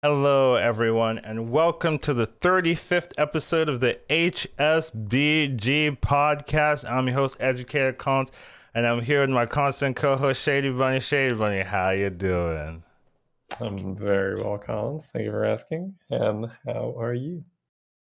Hello, everyone, and welcome to the 35th episode of the HSBG podcast. I'm your host, Educated Collins, and I'm here with my constant co-host, Shady Bunny. Shady Bunny, how you doing? I'm very well, Collins. Thank you for asking. And how are you?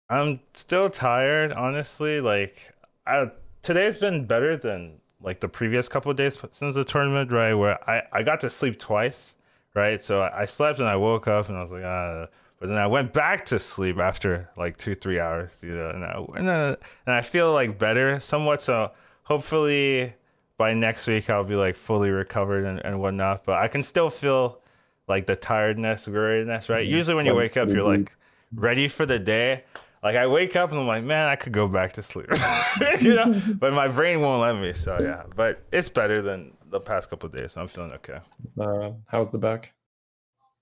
I'm still tired, honestly. Like, I, today's been better than like the previous couple of days since the tournament, right? Where I, I got to sleep twice, right? So I slept and I woke up and I was like, ah. But then I went back to sleep after like two, three hours, you know, and I, and, then, and I feel like better somewhat. So hopefully by next week I'll be like fully recovered and, and whatnot. But I can still feel like the tiredness, weariness, right? Mm-hmm. Usually when you wake up, you're like ready for the day. Like I wake up and I'm like, man, I could go back to sleep, you know. but my brain won't let me. So yeah, but it's better than the past couple days. So I'm feeling okay. Uh, how's the back?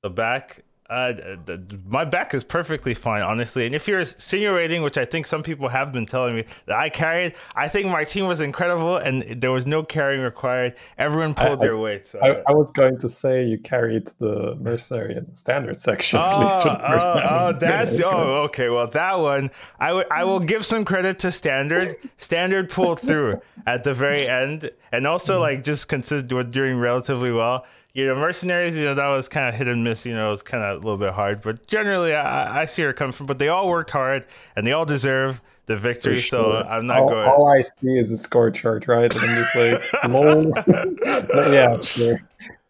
The back, uh, the, my back is perfectly fine, honestly. And if you're insinuating, which I think some people have been telling me that I carried, I think my team was incredible, and there was no carrying required. Everyone pulled I, their weight. So. I, I, was going to say you carried the mercenary in the standard section. Oh, at least oh, oh, that's oh, okay. Well, that one I, w- I will give some credit to standard. Standard pulled through at the very end, and also like just considered doing relatively well you know, mercenaries, you know, that was kind of hit and miss. You know, it was kind of a little bit hard, but generally, I, I see where it comes from. But they all worked hard, and they all deserve the victory. Sure. So I'm not all, going. All I see is a score chart, right? And I'm just like, lol. yeah, sure.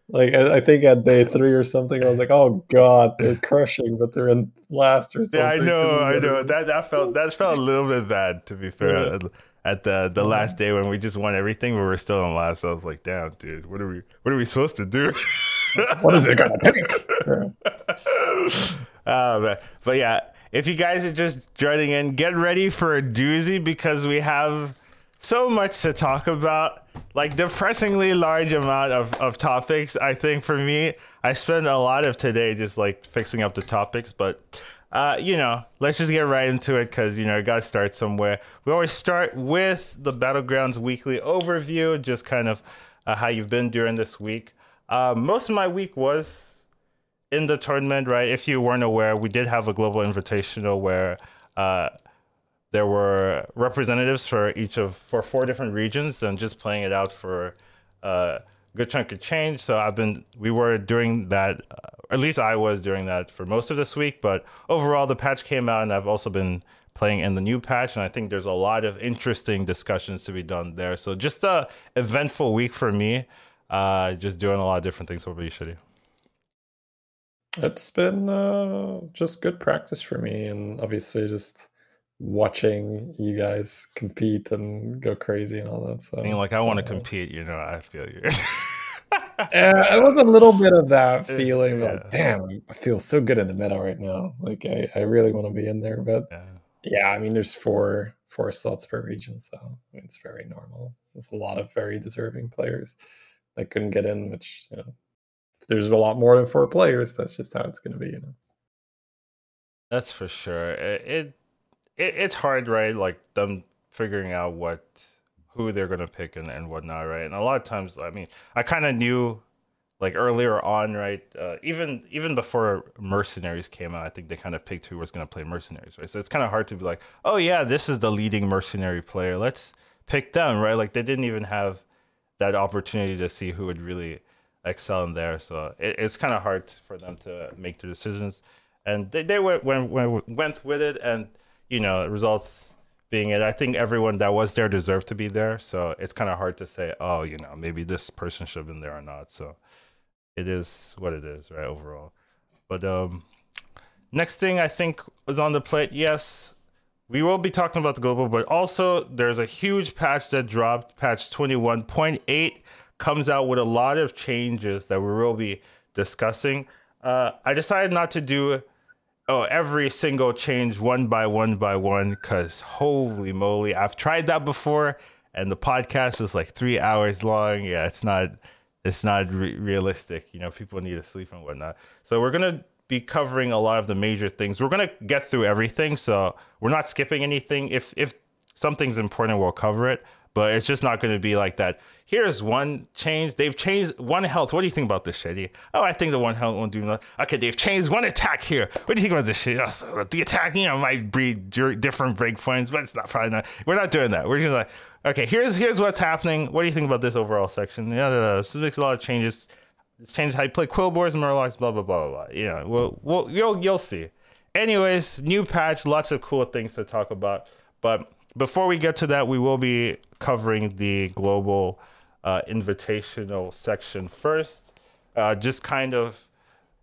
Like I, I, think at day three or something, I was like, "Oh God, they're crushing, but they're in last or something." Yeah, I know, I know. That that felt that felt a little bit bad, to be fair. Yeah at the the last day when we just won everything, but we're still in last. So I was like, damn, dude, what are we what are we supposed to do? what is it gonna take? uh, but, but yeah, if you guys are just joining in, get ready for a doozy because we have so much to talk about. Like depressingly large amount of, of topics. I think for me, I spend a lot of today just like fixing up the topics, but uh, you know, let's just get right into it because, you know, got to start somewhere. We always start with the Battlegrounds weekly overview, just kind of uh, how you've been during this week. Uh, most of my week was in the tournament, right? If you weren't aware, we did have a global invitational where uh, there were representatives for each of for four different regions and just playing it out for uh, good chunk of change. So I've been, we were doing that, uh, at least I was doing that for most of this week. But overall, the patch came out, and I've also been playing in the new patch, and I think there's a lot of interesting discussions to be done there. So just a eventful week for me. Uh, just doing a lot of different things. What about you, Shady? It's been uh, just good practice for me, and obviously just watching you guys compete and go crazy and all that. So, I mean, like I want to compete, you know. I feel you. yeah, it was a little bit of that feeling. Yeah. Like, damn, I feel so good in the meta right now. Like, I, I really want to be in there. But yeah. yeah, I mean, there's four four slots per region, so it's very normal. There's a lot of very deserving players that couldn't get in. Which, you know, there's a lot more than four players, that's just how it's going to be. You know. That's for sure. It, it it, it's hard, right? Like them figuring out what who they're gonna pick and, and whatnot, right? And a lot of times, I mean, I kind of knew like earlier on, right? Uh, even even before Mercenaries came out, I think they kind of picked who was gonna play Mercenaries, right? So it's kind of hard to be like, oh yeah, this is the leading Mercenary player. Let's pick them, right? Like they didn't even have that opportunity to see who would really excel in there. So it, it's kind of hard for them to make their decisions. And they, they went, went, went with it. And you know, results being it. I think everyone that was there deserved to be there. So it's kind of hard to say, oh, you know, maybe this person should have been there or not. So it is what it is, right? Overall. But um, next thing I think was on the plate. Yes, we will be talking about the global, but also there's a huge patch that dropped. Patch 21.8 comes out with a lot of changes that we will be discussing. Uh, I decided not to do oh every single change one by one by one because holy moly i've tried that before and the podcast was like three hours long. Yeah it's not it's not re- realistic you know people need to sleep and whatnot. So we're gonna be covering a lot of the major things. We're gonna get through everything so we're not skipping anything. If if something's important we'll cover it but it's just not going to be like that. Here's one change. They've changed one health. What do you think about this, Shady? Oh, I think the one health won't do nothing. Okay, they've changed one attack here. What do you think about this shit? Oh, uh, the attack, you know, might breed different breakpoints, but it's not probably not. We're not doing that. We're just like, okay, here's here's what's happening. What do you think about this overall section? Yeah, this makes a lot of changes. It's changed how you play Quillboars, Murlocs, blah blah blah blah. You know, well, well, you'll you'll see. Anyways, new patch, lots of cool things to talk about. But before we get to that, we will be covering the global uh, invitational section first. Uh, just kind of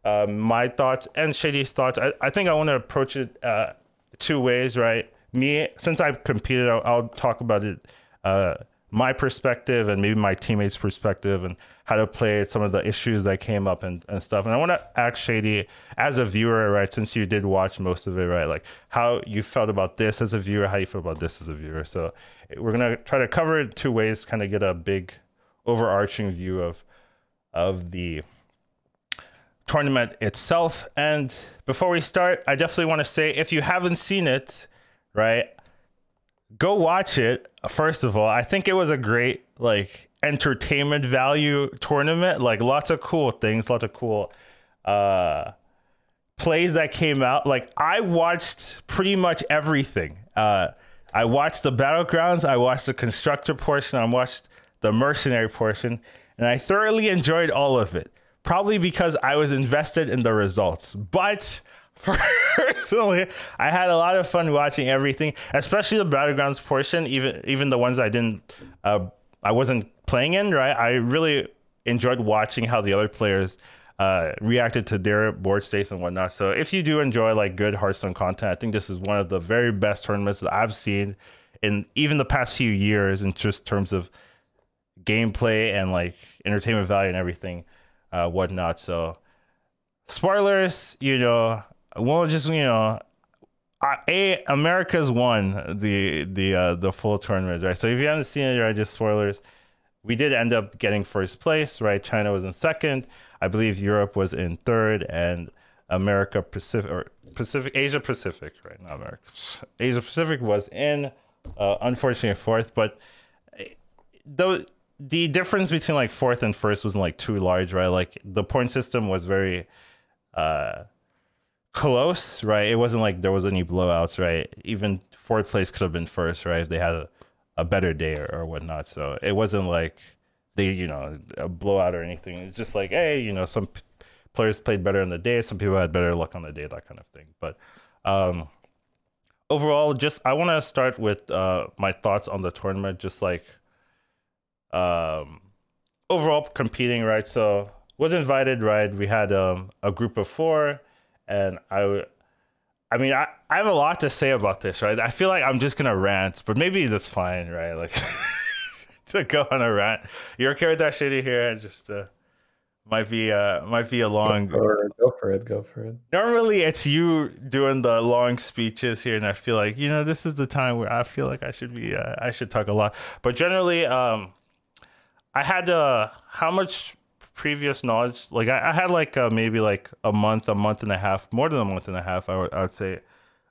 uh, my thoughts and Shady's thoughts. I, I think I want to approach it uh, two ways, right? Me, since I've competed, I'll, I'll talk about it uh, my perspective and maybe my teammates' perspective and how to play some of the issues that came up and, and stuff. And I want to ask Shady, as a viewer, right, since you did watch most of it, right, like how you felt about this as a viewer, how you feel about this as a viewer. So we're going to try to cover it two ways, kind of get a big overarching view of of the tournament itself. And before we start, I definitely want to say if you haven't seen it, right, go watch it. First of all, I think it was a great like entertainment value tournament. Like lots of cool things, lots of cool uh plays that came out. Like I watched pretty much everything. Uh I watched the battlegrounds, I watched the constructor portion, I watched the mercenary portion, and I thoroughly enjoyed all of it. Probably because I was invested in the results. But personally, I had a lot of fun watching everything, especially the battlegrounds portion. Even even the ones I didn't, uh, I wasn't playing in. Right, I really enjoyed watching how the other players uh, reacted to their board states and whatnot. So if you do enjoy like good Hearthstone content, I think this is one of the very best tournaments that I've seen in even the past few years in just terms of gameplay and like entertainment value and everything, uh, whatnot. So spoilers, you know, well, just you know, a America's won the the uh, the full tournament, right? So if you haven't seen it, right, just spoilers. We did end up getting first place, right? China was in second. I believe Europe was in third, and America Pacific or Pacific Asia Pacific, right? Not America. Asia Pacific was in, uh, unfortunately, fourth. But eh, the the difference between like fourth and first wasn't like too large, right? Like the point system was very. Uh, close, right? It wasn't like there was any blowouts, right? Even fourth place could have been first, right? If they had a, a better day or, or whatnot. So it wasn't like they, you know, a blowout or anything. It's just like, hey, you know, some p- players played better on the day, some people had better luck on the day, that kind of thing. But um, overall, just I want to start with uh, my thoughts on the tournament, just like um, overall competing, right? So was invited, right? We had um, a group of four and I, I mean, I, I have a lot to say about this, right? I feel like I'm just gonna rant, but maybe that's fine, right? Like to go on a rant. You're okay with that Shady here? Just uh, might be uh might be a long. Go for it. Go for it. Go for it. Normally, it's you doing the long speeches here, and I feel like you know this is the time where I feel like I should be uh, I should talk a lot. But generally, um, I had uh how much previous knowledge. Like I, I had like uh, maybe like a month, a month and a half, more than a month and a half. I would, I would say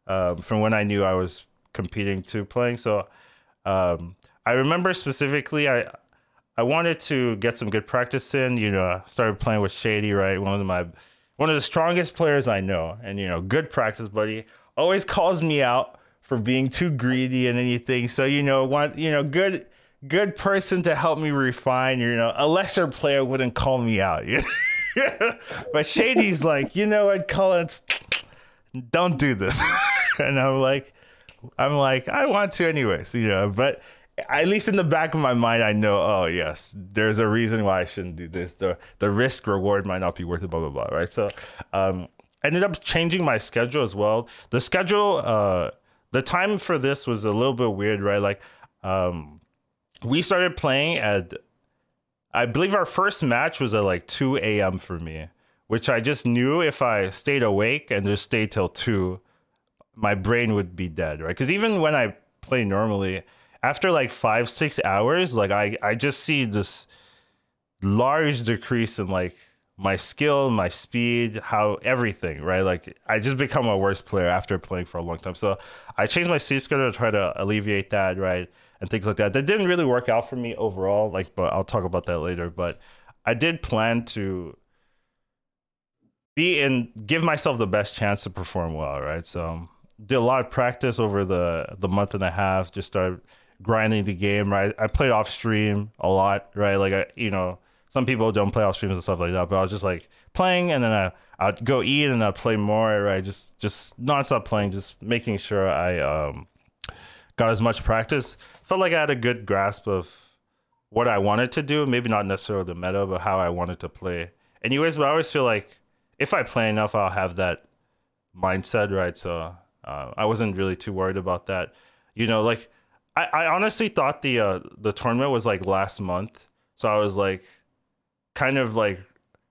um, from when I knew I was competing to playing. So um, I remember specifically, I I wanted to get some good practice in. You know, started playing with Shady, right? One of my one of the strongest players I know, and you know, good practice, buddy. Always calls me out for being too greedy and anything. So you know, want you know, good good person to help me refine. You know, a lesser player wouldn't call me out. but Shady's like, you know what, Collins, don't do this. and I'm like, I'm like, I want to anyways, you know, but at least in the back of my mind, I know, oh yes, there's a reason why I shouldn't do this. The the risk reward might not be worth it, blah blah blah. Right. So um ended up changing my schedule as well. The schedule, uh the time for this was a little bit weird, right? Like um we started playing at I believe our first match was at like 2 a.m. for me, which I just knew if I stayed awake and just stayed till 2, my brain would be dead, right? Because even when I play normally, after like five, six hours, like I, I just see this large decrease in like my skill, my speed, how everything, right? Like I just become a worse player after playing for a long time. So I changed my sleep schedule to try to alleviate that, right? And things like that. That didn't really work out for me overall. Like, but I'll talk about that later. But I did plan to be and give myself the best chance to perform well. Right. So did a lot of practice over the the month and a half. Just started grinding the game. Right. I played off stream a lot. Right. Like I, you know, some people don't play off streams and stuff like that. But I was just like playing, and then I I'd go eat and I'd play more. Right. Just just nonstop playing. Just making sure I um got as much practice. Felt like I had a good grasp of what I wanted to do. Maybe not necessarily the meta, but how I wanted to play. Anyways, but I always feel like if I play enough, I'll have that mindset, right? So uh, I wasn't really too worried about that. You know, like I, I honestly thought the uh, the tournament was like last month, so I was like kind of like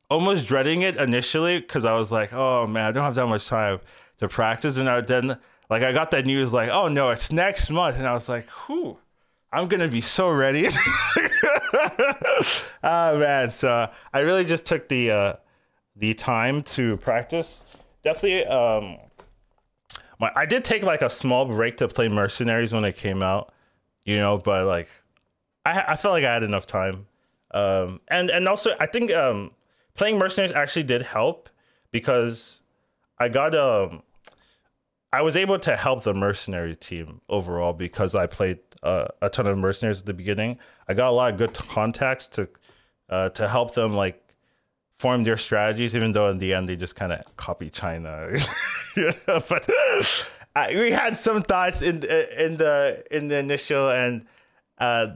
almost dreading it initially because I was like, oh man, I don't have that much time to practice, and I, then like I got that news like, oh no, it's next month, and I was like, whew. I'm gonna be so ready. oh man, so I really just took the uh, the time to practice. Definitely, um, my I did take like a small break to play Mercenaries when it came out, you know, but like I I felt like I had enough time, um, and and also I think um, playing Mercenaries actually did help because I got um. I was able to help the mercenary team overall because I played uh, a ton of mercenaries at the beginning. I got a lot of good contacts to uh, to help them like form their strategies, even though in the end they just kind of copy China. but uh, we had some thoughts in in the in the initial, and uh,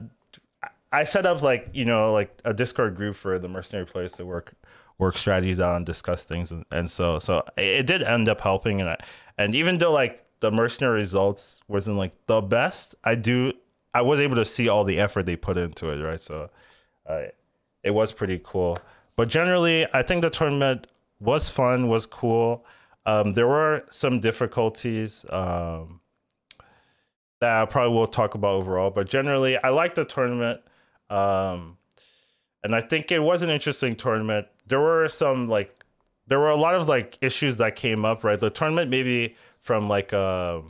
I set up like you know like a Discord group for the mercenary players to work work strategies out and discuss things, and, and so so it did end up helping, and I, and even though like the mercenary results wasn't like the best, I do I was able to see all the effort they put into it, right? So uh, it was pretty cool. But generally, I think the tournament was fun, was cool. Um, there were some difficulties um, that I probably will talk about overall, but generally, I liked the tournament. Um, and I think it was an interesting tournament. There were some like, there were a lot of like issues that came up, right? The tournament maybe from like a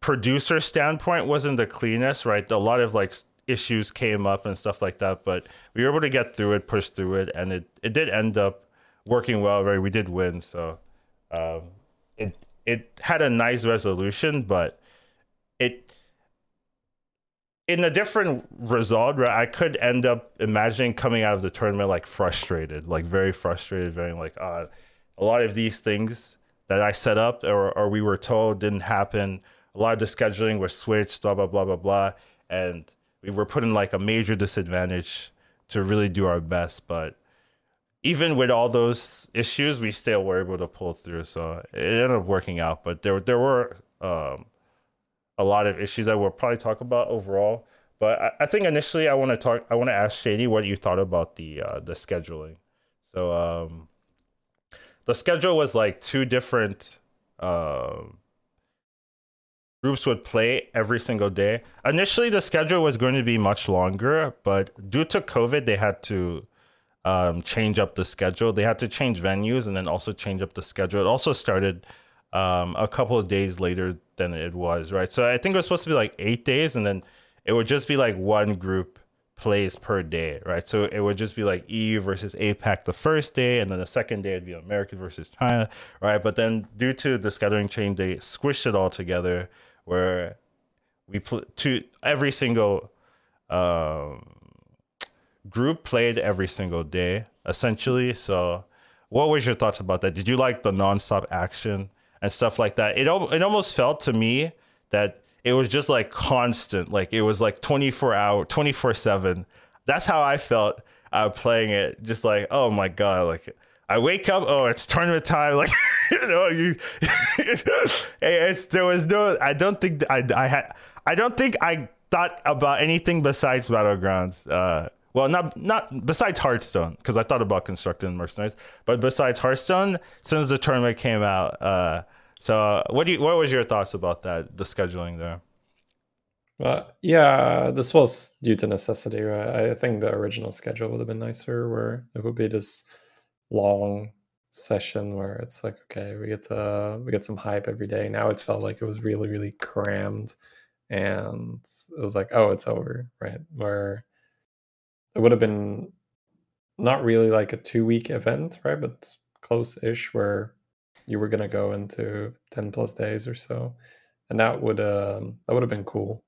producer standpoint wasn't the cleanest, right? A lot of like issues came up and stuff like that, but we were able to get through it, push through it, and it, it did end up working well. Right, we did win, so um, it it had a nice resolution, but it in a different result, right? I could end up imagining coming out of the tournament like frustrated, like very frustrated, very like uh, a lot of these things that I set up or or we were told didn't happen. A lot of the scheduling was switched, blah blah blah blah blah, and we were put in like a major disadvantage to really do our best. But even with all those issues, we still were able to pull through. So it ended up working out. But there there were um, a lot of issues that we'll probably talk about overall. But I, I think initially I want to talk. I want to ask Shady what you thought about the uh, the scheduling. So um, the schedule was like two different. Uh, groups would play every single day. Initially, the schedule was going to be much longer, but due to COVID, they had to um, change up the schedule. They had to change venues and then also change up the schedule. It also started um, a couple of days later than it was, right? So I think it was supposed to be like eight days, and then it would just be like one group plays per day, right? So it would just be like EU versus APAC the first day, and then the second day it'd be American versus China, right? But then due to the scheduling change, they squished it all together where we put to every single um, group played every single day essentially. So, what was your thoughts about that? Did you like the nonstop action and stuff like that? It it almost felt to me that it was just like constant, like it was like twenty four hour, twenty four seven. That's how I felt uh, playing it. Just like, oh my god, like I wake up, oh, it's tournament time. Like, you know, you, it's, there was no, I don't think I, I had, I don't think I thought about anything besides Battlegrounds. Uh, well, not, not besides Hearthstone, because I thought about constructing mercenaries, but besides Hearthstone, since the tournament came out. Uh, so what do you, what was your thoughts about that, the scheduling there? Well, yeah, this was due to necessity, right? I think the original schedule would have been nicer, where it would be this long session where it's like okay we get to we get some hype every day now it felt like it was really really crammed and it was like oh it's over right where it would have been not really like a two week event right but close-ish where you were going to go into 10 plus days or so and that would um that would have been cool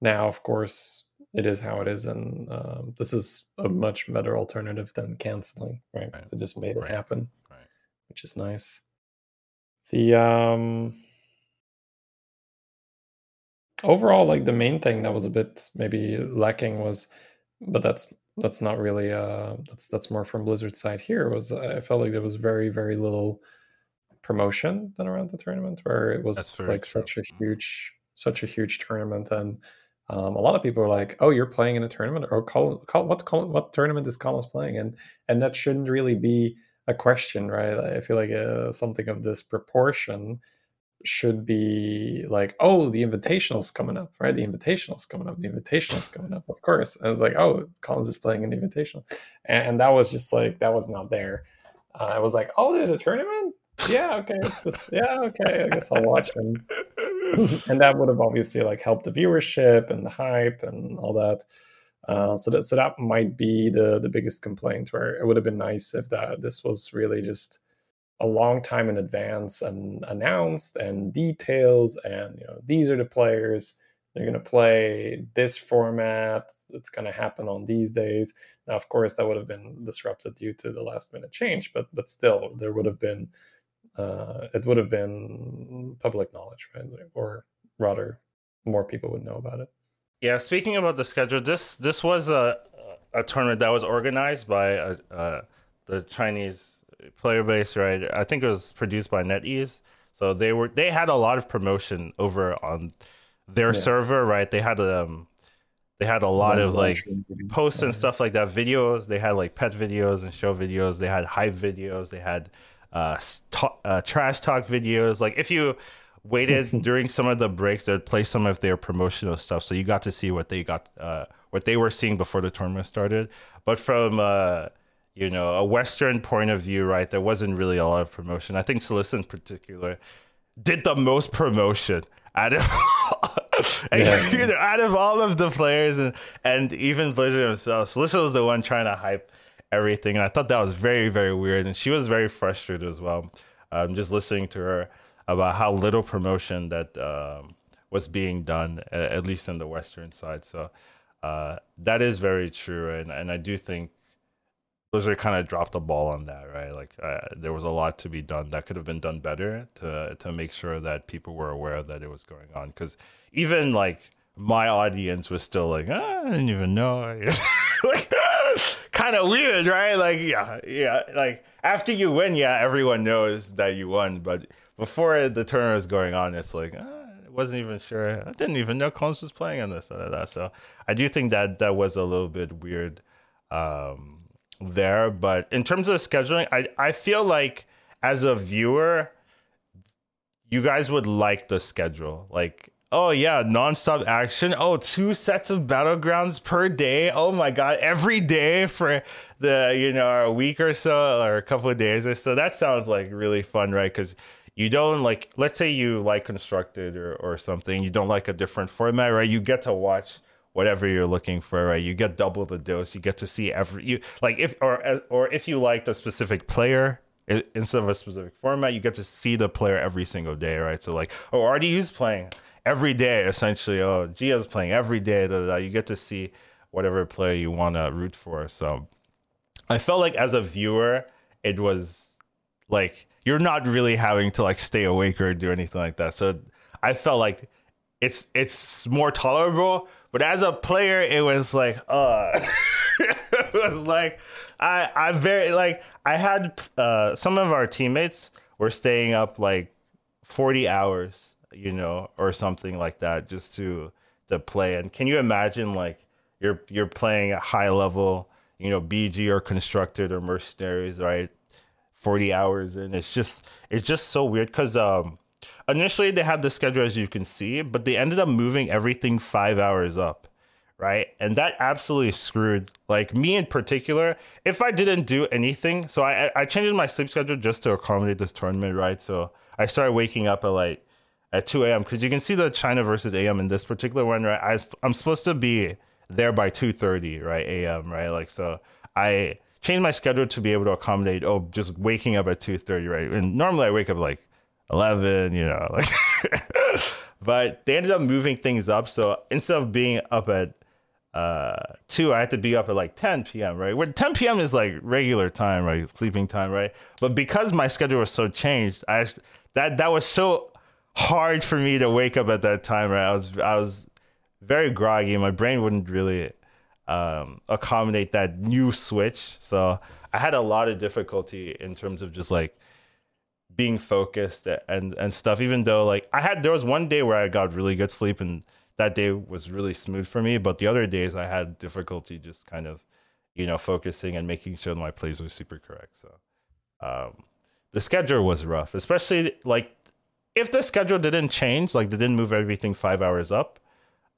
now of course it is how it is and um, this is a much better alternative than canceling right, right. it just made it right. happen right. which is nice the um overall like the main thing that was a bit maybe lacking was but that's that's not really uh that's that's more from blizzard side here was i felt like there was very very little promotion than around the tournament where it was like true. such a huge such a huge tournament and um, a lot of people are like, "Oh, you're playing in a tournament, or call, call what call, what tournament is Collins playing?" And and that shouldn't really be a question, right? I feel like uh, something of this proportion should be like, "Oh, the invitational's coming up, right? The invitational's coming up. The invitational's coming up, of course." And I was like, "Oh, Collins is playing an invitational," and, and that was just like that was not there. Uh, I was like, "Oh, there's a tournament." Yeah, okay, just, yeah, okay. I guess I'll watch them, and that would have obviously like helped the viewership and the hype and all that. Uh, so that so that might be the the biggest complaint. Where it would have been nice if that this was really just a long time in advance and announced and details and you know these are the players they're going to play this format it's going to happen on these days now of course that would have been disrupted due to the last minute change but but still there would have been uh, it would have been public knowledge, right? Or rather, more people would know about it. Yeah. Speaking about the schedule, this this was a a tournament that was organized by uh, uh, the Chinese player base, right? I think it was produced by NetEase. So they were they had a lot of promotion over on their yeah. server, right? They had um they had a lot of like posts and stuff like that, videos. They had like pet videos and show videos. They had hype videos. They had uh, st- uh, trash talk videos. Like if you waited during some of the breaks, they'd play some of their promotional stuff, so you got to see what they got, uh, what they were seeing before the tournament started. But from uh, you know a Western point of view, right, there wasn't really a lot of promotion. I think Solista in particular did the most promotion out of yeah. out of all of the players and and even Blizzard themselves. Solista was the one trying to hype everything. And I thought that was very, very weird. And she was very frustrated as well. Um, just listening to her about how little promotion that um, was being done, at least in the Western side. So uh, that is very true. And, and I do think Blizzard kind of dropped the ball on that, right? Like uh, there was a lot to be done that could have been done better to to make sure that people were aware that it was going on. Because even like my audience was still like, ah, I didn't even know. like, kind of weird, right? Like, yeah, yeah. Like after you win, yeah, everyone knows that you won. But before the tournament was going on, it's like uh, I wasn't even sure. I didn't even know Collins was playing on this. Da, da, da. So I do think that that was a little bit weird um, there. But in terms of scheduling, I I feel like as a viewer, you guys would like the schedule. Like Oh yeah, nonstop action. Oh, two sets of battlegrounds per day. Oh my god, every day for the you know a week or so or a couple of days or so. That sounds like really fun, right? Because you don't like, let's say you like constructed or or something. You don't like a different format, right? You get to watch whatever you're looking for, right? You get double the dose. You get to see every you like if or or if you liked a specific player instead of a specific format, you get to see the player every single day, right? So like, oh, RDU's playing every day essentially. Oh, Gia's playing every day. Da, da, da. You get to see whatever player you want to root for. So I felt like as a viewer, it was like you're not really having to like stay awake or do anything like that. So I felt like it's it's more tolerable. But as a player, it was like, uh, it was like I I very like I had uh, some of our teammates were staying up like 40 hours you know, or something like that, just to to play. And can you imagine like you're you're playing a high level, you know, BG or constructed or mercenaries, right? 40 hours and it's just it's just so weird because um initially they had the schedule as you can see but they ended up moving everything five hours up right? And that absolutely screwed like me in particular. If I didn't do anything, so I I changed my sleep schedule just to accommodate this tournament, right? So I started waking up at like at 2 a.m. because you can see the China versus AM in this particular one, right? I, I'm supposed to be there by 2:30, right? AM, right? Like so, I changed my schedule to be able to accommodate. Oh, just waking up at 2:30, right? And normally I wake up like 11, you know, like. but they ended up moving things up, so instead of being up at uh two i had to be up at like 10 p.m right where 10 p.m is like regular time right sleeping time right but because my schedule was so changed i that that was so hard for me to wake up at that time right i was i was very groggy my brain wouldn't really um accommodate that new switch so i had a lot of difficulty in terms of just like being focused and and stuff even though like i had there was one day where i got really good sleep and that day was really smooth for me. But the other days I had difficulty just kind of, you know, focusing and making sure my plays were super correct. So um, the schedule was rough, especially like if the schedule didn't change, like they didn't move everything five hours up.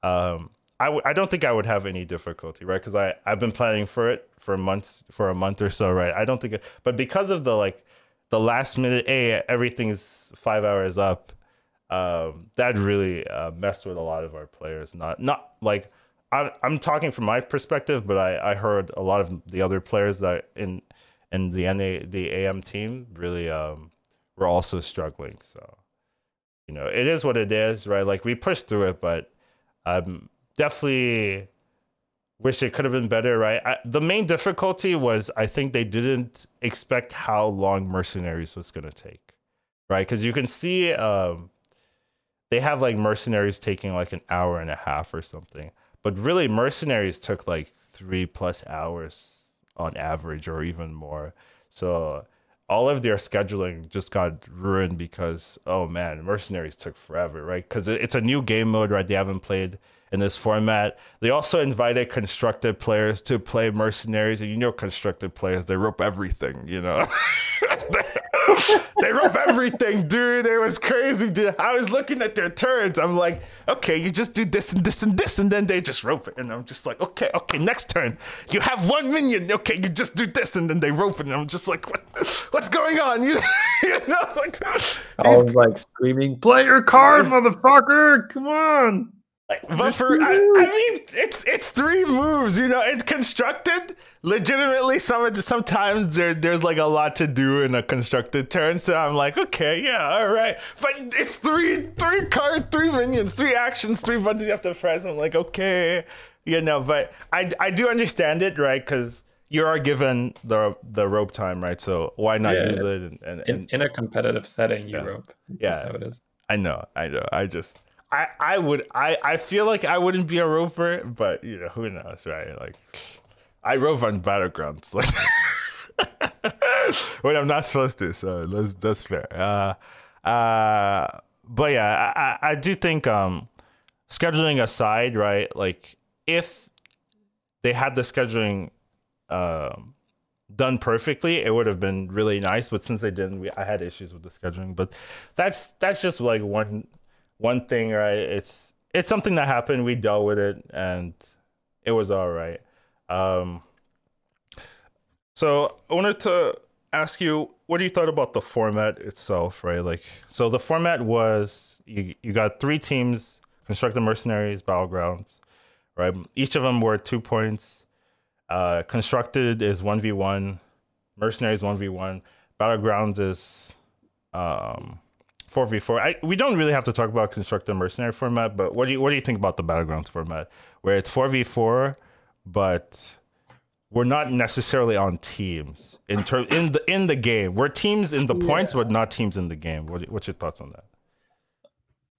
Um, I w- I don't think I would have any difficulty, right? Because I I've been planning for it for a month for a month or so, right? I don't think, it, but because of the like the last minute, a everything's five hours up um, that really uh, messed with a lot of our players. Not not like I'm I'm talking from my perspective, but I, I heard a lot of the other players that in in the NA the AM team really um, were also struggling. So you know it is what it is, right? Like we pushed through it, but um, definitely wish it could have been better, right? I, the main difficulty was I think they didn't expect how long Mercenaries was going to take, right? Because you can see um, they have like mercenaries taking like an hour and a half or something. But really, mercenaries took like three plus hours on average, or even more. So all of their scheduling just got ruined because oh man, mercenaries took forever, right? Because it's a new game mode, right? They haven't played in this format. They also invited constructed players to play mercenaries, and you know, constructed players they rope everything, you know. they rope everything, dude. It was crazy, dude. I was looking at their turns. I'm like, okay, you just do this and this and this, and then they just rope it. And I'm just like, okay, okay, next turn. You have one minion. Okay, you just do this, and then they rope it. And I'm just like, what, what's going on? You, you know, like, I was like screaming, play your card, motherfucker. Come on. But for I, I, mean, it's it's three moves. You know, it's constructed. Legitimately, some sometimes there there's like a lot to do in a constructed turn. So I'm like, okay, yeah, all right. But it's three three card, three minions, three actions, three buttons you have to press. I'm like, okay, you know. But I I do understand it, right? Because you are given the the rope time, right? So why not yeah, use it? And, and, in, in, a competitive setting, you yeah. rope. That's yeah, how it is. I know, I know. I just I, I would I, I feel like I wouldn't be a roper, but you know who knows, right? Like I rope on battlegrounds, like when I'm not supposed to. So that's that's fair. Uh, uh, but yeah, I, I do think um, scheduling aside, right? Like if they had the scheduling um, done perfectly, it would have been really nice. But since they didn't, we, I had issues with the scheduling. But that's that's just like one one thing, right? It's it's something that happened. We dealt with it, and it was all right. Um, so I wanted to ask you, what do you thought about the format itself, right? Like, so the format was you you got three teams: constructed mercenaries, battlegrounds, right? Each of them were two points. Uh, constructed is one v one, mercenaries one v one, battlegrounds is um 4v4. We don't really have to talk about constructed mercenary format, but what do you what do you think about the battlegrounds format where it's 4v4 but we're not necessarily on teams in term in the in the game. We're teams in the yeah. points but not teams in the game. What, what's your thoughts on that?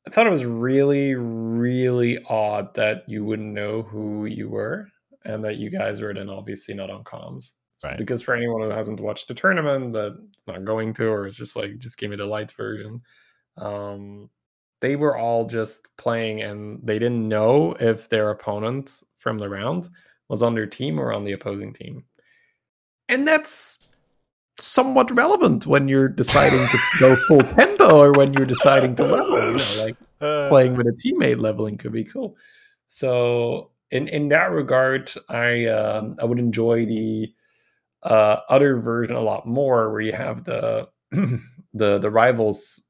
I thought it was really really odd that you wouldn't know who you were and that you guys were then obviously not on comms. Right. Because for anyone who hasn't watched the tournament, that's not going to, or it's just like just give me the light version. Um, they were all just playing and they didn't know if their opponent from the round was on their team or on the opposing team. And that's somewhat relevant when you're deciding to go full tempo or when you're deciding to level. You know, like uh, playing with a teammate leveling could be cool. So in in that regard, I um, I would enjoy the uh, other version a lot more, where you have the the the rivals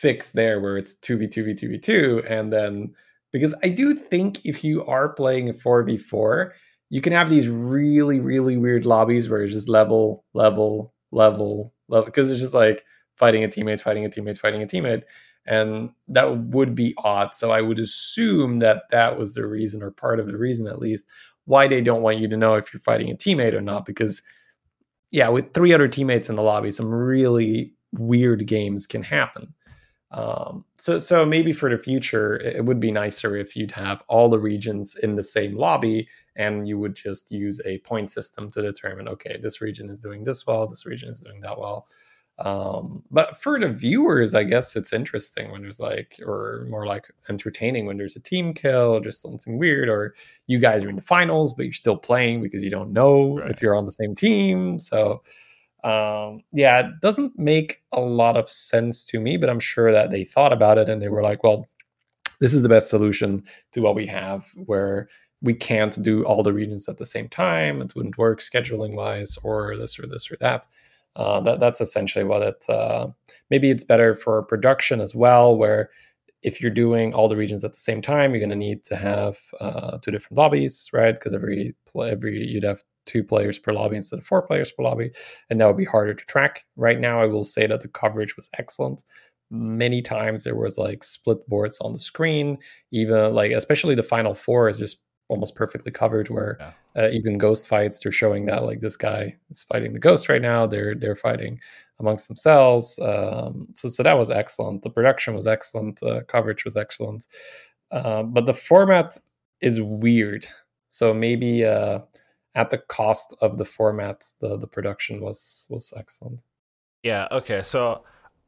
fix there, where it's two v two v two v two, and then because I do think if you are playing a four v four, you can have these really really weird lobbies where it's just level level level level because it's just like fighting a teammate, fighting a teammate, fighting a teammate. And that would be odd. So I would assume that that was the reason, or part of the reason at least, why they don't want you to know if you're fighting a teammate or not. Because, yeah, with three other teammates in the lobby, some really weird games can happen. Um, so, so maybe for the future, it would be nicer if you'd have all the regions in the same lobby, and you would just use a point system to determine, okay, this region is doing this well, this region is doing that well. Um, but for the viewers, I guess it's interesting when there's like, or more like entertaining when there's a team kill, or just something weird, or you guys are in the finals, but you're still playing because you don't know right. if you're on the same team. So, um, yeah, it doesn't make a lot of sense to me, but I'm sure that they thought about it and they were like, well, this is the best solution to what we have where we can't do all the regions at the same time. It wouldn't work scheduling wise, or this or this or that. Uh, that that's essentially what it. Uh, maybe it's better for production as well, where if you're doing all the regions at the same time, you're going to need to have uh, two different lobbies, right? Because every every you'd have two players per lobby instead of four players per lobby, and that would be harder to track. Right now, I will say that the coverage was excellent. Many times there was like split boards on the screen, even like especially the final four is just almost perfectly covered where yeah. uh, even ghost fights they're showing that like this guy is fighting the ghost right now they're they're fighting amongst themselves um, so so that was excellent the production was excellent uh, coverage was excellent uh, but the format is weird so maybe uh, at the cost of the format the the production was was excellent yeah okay so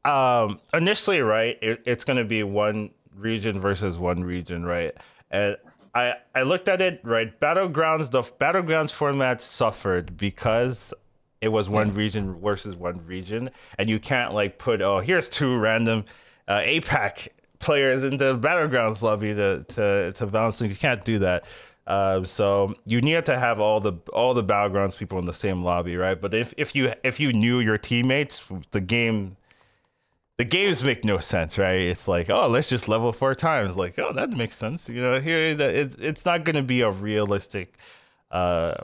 um initially right it, it's going to be one region versus one region right and I I looked at it right. Battlegrounds, the battlegrounds format suffered because it was one yeah. region versus one region, and you can't like put oh here's two random uh, APAC players in the battlegrounds lobby to to to balance things. You can't do that. Um, so you need to have all the all the battlegrounds people in the same lobby, right? But if, if you if you knew your teammates, the game the games make no sense, right? It's like, oh, let's just level four times. Like, oh, that makes sense. You know, here it, it's not going to be a realistic uh,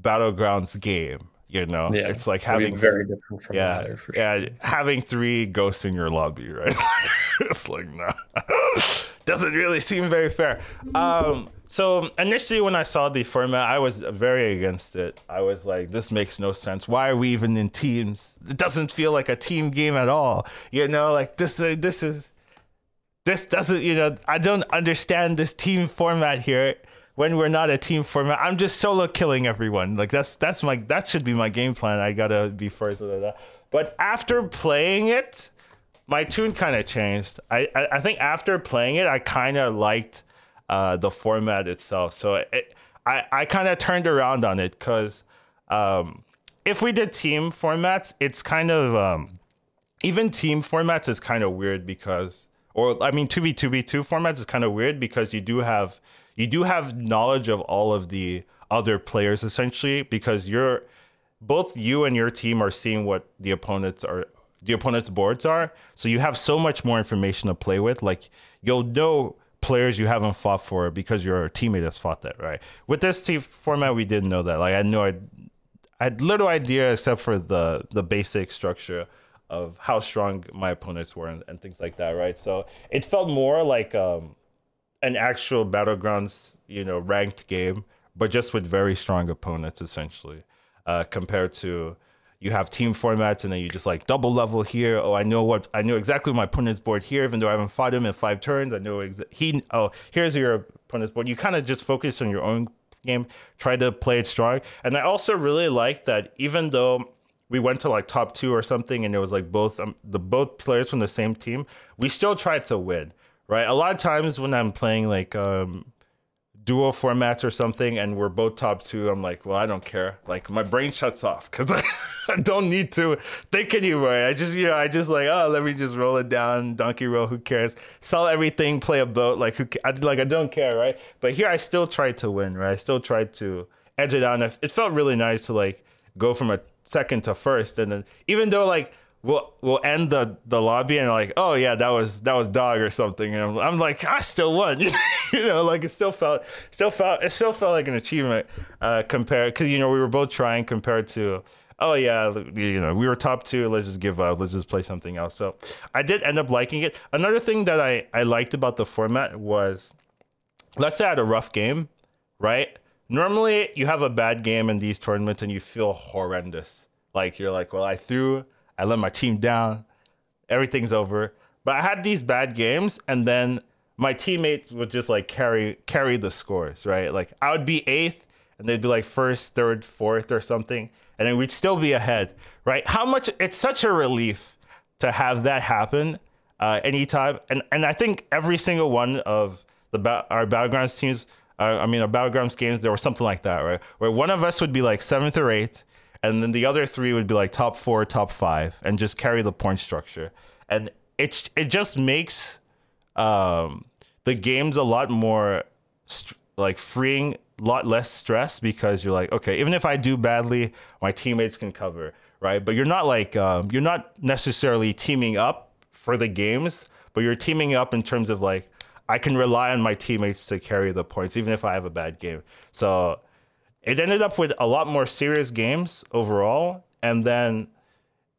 battlegrounds game. You know, yeah, it's like having very different from yeah, yeah, sure. having three ghosts in your lobby, right? it's like, no, nah. doesn't really seem very fair. Um, so initially, when I saw the format, I was very against it. I was like, "This makes no sense. Why are we even in teams? It doesn't feel like a team game at all. You know, like this. Uh, this is this doesn't. You know, I don't understand this team format here. When we're not a team format, I'm just solo killing everyone. Like that's that's my that should be my game plan. I gotta be first. Blah, blah. But after playing it, my tune kind of changed. I, I I think after playing it, I kind of liked uh, the format itself. So it, I, I kind of turned around on it because um, if we did team formats, it's kind of um, even team formats is kind of weird because, or I mean, two v two v two formats is kind of weird because you do have you do have knowledge of all of the other players essentially because you're both you and your team are seeing what the opponents are the opponent's boards are so you have so much more information to play with like you'll know players you haven't fought for because your teammate has fought that, right? With this team format, we didn't know that. Like I had no, I had little idea except for the the basic structure of how strong my opponents were and, and things like that, right? So it felt more like um, an actual battlegrounds, you know, ranked game, but just with very strong opponents, essentially, uh, compared to you have team formats and then you just like double level here. Oh, I know what I know exactly my opponent's board here, even though I haven't fought him in five turns. I know exa- he. Oh, here's your opponent's board. You kind of just focus on your own game, try to play it strong. And I also really like that even though we went to like top two or something, and it was like both um, the both players from the same team, we still tried to win. Right. A lot of times when I'm playing like um, duo formats or something and we're both top two, I'm like, well, I don't care. Like my brain shuts off because I, don't need to think anymore. I just, you know, I just like, oh, let me just roll it down, donkey roll. Who cares? Sell everything, play a boat. Like, who? I, like I don't care, right? But here, I still tried to win, right? I still tried to edge it out. And it felt really nice to like go from a second to first, and then even though like we'll we'll end the the lobby and like oh yeah that was that was dog or something. And I'm, I'm like I still won. You know like it still felt still felt it still felt like an achievement uh compared because you know we were both trying compared to oh yeah you know we were top two let's just give up let's just play something else. So I did end up liking it. Another thing that I I liked about the format was let's say I had a rough game right? Normally you have a bad game in these tournaments and you feel horrendous. Like you're like well I threw I let my team down. Everything's over. But I had these bad games, and then my teammates would just like carry carry the scores, right? Like I would be eighth, and they'd be like first, third, fourth, or something, and then we'd still be ahead, right? How much? It's such a relief to have that happen uh, anytime, and and I think every single one of the ba- our battlegrounds teams. Uh, I mean, our battlegrounds games, there was something like that, right? Where one of us would be like seventh or eighth, and then the other three would be like top four, top five, and just carry the point structure. And it it just makes um, the games a lot more st- like freeing, a lot less stress because you're like, okay, even if I do badly, my teammates can cover, right? But you're not like um, you're not necessarily teaming up for the games, but you're teaming up in terms of like I can rely on my teammates to carry the points, even if I have a bad game. So it ended up with a lot more serious games overall. And then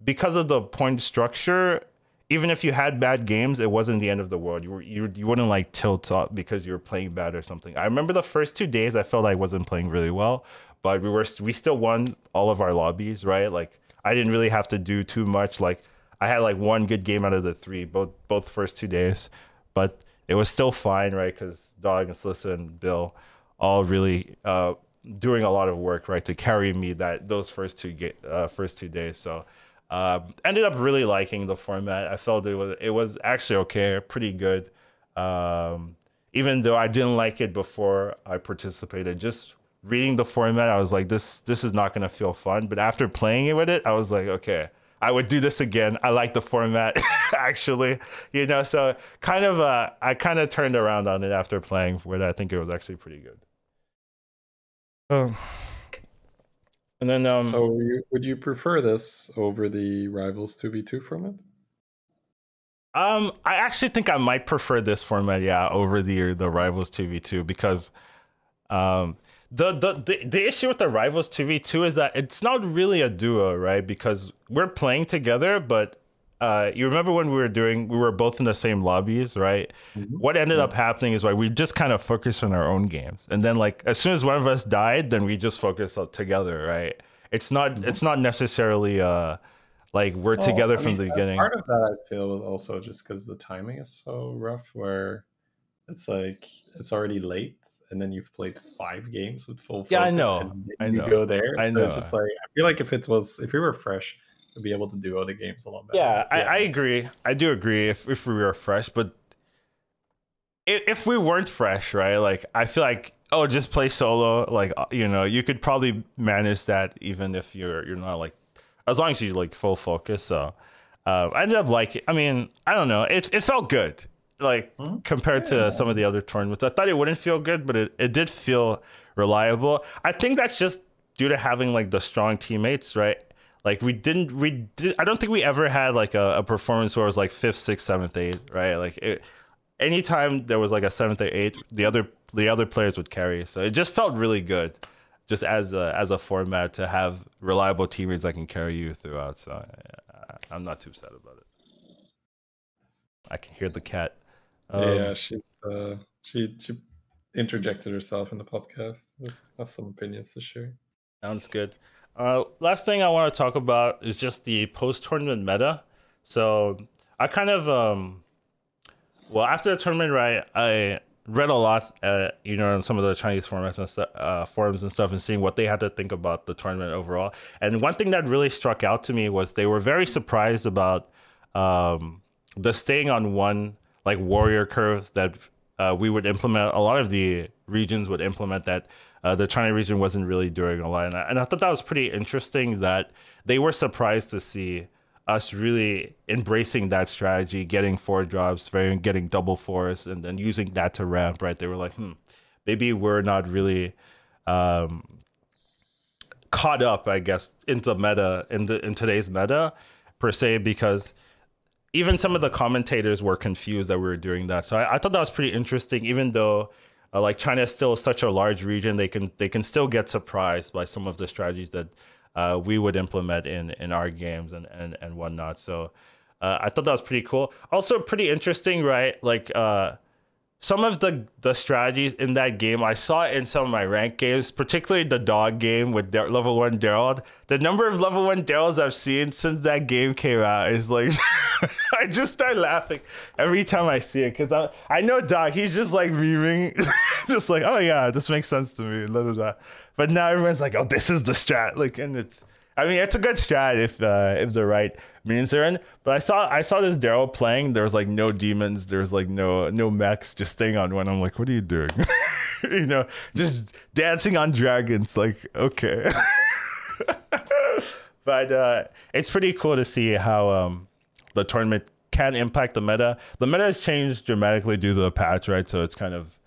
because of the point structure, even if you had bad games, it wasn't the end of the world. You were you, you wouldn't like tilt up because you were playing bad or something. I remember the first two days I felt I wasn't playing really well, but we were we still won all of our lobbies, right? Like I didn't really have to do too much. Like I had like one good game out of the three, both both first two days, but it was still fine, right? Because Dog and Slissa and Bill all really uh, doing a lot of work right to carry me that those first two ga- uh, first two days. So um, ended up really liking the format. I felt it was it was actually okay, pretty good. Um, even though I didn't like it before I participated, just reading the format, I was like, this this is not gonna feel fun. But after playing it with it, I was like, okay, I would do this again. I like the format actually, you know. So kind of, uh, I kind of turned around on it after playing with it. I think it was actually pretty good. Um, and then, um, so you, would you prefer this over the Rivals two v two format? Um, I actually think I might prefer this format, yeah, over the the Rivals two v two because, um, the, the the the issue with the Rivals two v two is that it's not really a duo, right? Because we're playing together, but uh, you remember when we were doing, we were both in the same lobbies, right? Mm-hmm. What ended yeah. up happening is like we just kind of focused on our own games, and then like as soon as one of us died, then we just focused up together, right? It's not, mm-hmm. it's not necessarily uh, like we're well, together I from mean, the beginning. Part of that I feel was also just because the timing is so rough, where it's like it's already late, and then you've played five games with full. yeah, I know. I know. You go there. I so know. It's just like I feel like if it was if we were fresh to be able to do other games a lot better. Yeah, yeah. I, I, agree. I do agree if, if we were fresh, but if, if we weren't fresh, right? Like I feel like oh, just play solo. Like uh, you know, you could probably manage that even if you're you're not like as long as you like full focus. So uh, I ended up like I mean I don't know. It it felt good like hmm? compared yeah. to some of the other tournaments. I thought it wouldn't feel good, but it, it did feel reliable. I think that's just due to having like the strong teammates, right? Like we didn't, we did, I don't think we ever had like a, a performance where it was like fifth, sixth, seventh, eighth, right? Like it, anytime there was like a seventh or eighth, the other the other players would carry. So it just felt really good, just as a as a format to have reliable teammates that can carry you throughout. So I, I'm not too sad about it. I can hear the cat. Um, yeah, she's uh, she she interjected herself in the podcast. Has some opinions to share. Sounds good. Uh, last thing I want to talk about is just the post tournament meta. So I kind of, um, well, after the tournament, right, I read a lot, uh, you know, on some of the Chinese formats and st- uh, forums and stuff, and seeing what they had to think about the tournament overall. And one thing that really struck out to me was they were very surprised about um, the staying on one like warrior curve that uh, we would implement. A lot of the regions would implement that. Uh, the China region wasn't really doing a lot, and I, and I thought that was pretty interesting that they were surprised to see us really embracing that strategy, getting four drops, very getting double fours, and then using that to ramp. Right? They were like, hmm, maybe we're not really um, caught up, I guess, into meta in the in today's meta per se, because even some of the commentators were confused that we were doing that. So I, I thought that was pretty interesting, even though. Uh, like China is still such a large region, they can they can still get surprised by some of the strategies that uh, we would implement in in our games and and and whatnot. So uh, I thought that was pretty cool. Also pretty interesting, right? Like uh, some of the the strategies in that game I saw in some of my rank games, particularly the dog game with De- level one Daryl. The number of level one Daryls I've seen since that game came out is like I just start laughing every time I see it because I I know Dog he's just like memeing, just like oh yeah this makes sense to me, blah, blah. But now everyone's like oh this is the strat like and it's I mean, it's a good strat if uh, if the right means are in. But I saw I saw this Daryl playing. There was like no demons. There was like no no mechs. Just staying on one. I'm like, what are you doing? you know, just dancing on dragons. Like, okay. but uh, it's pretty cool to see how um, the tournament can impact the meta. The meta has changed dramatically due to the patch, right? So it's kind of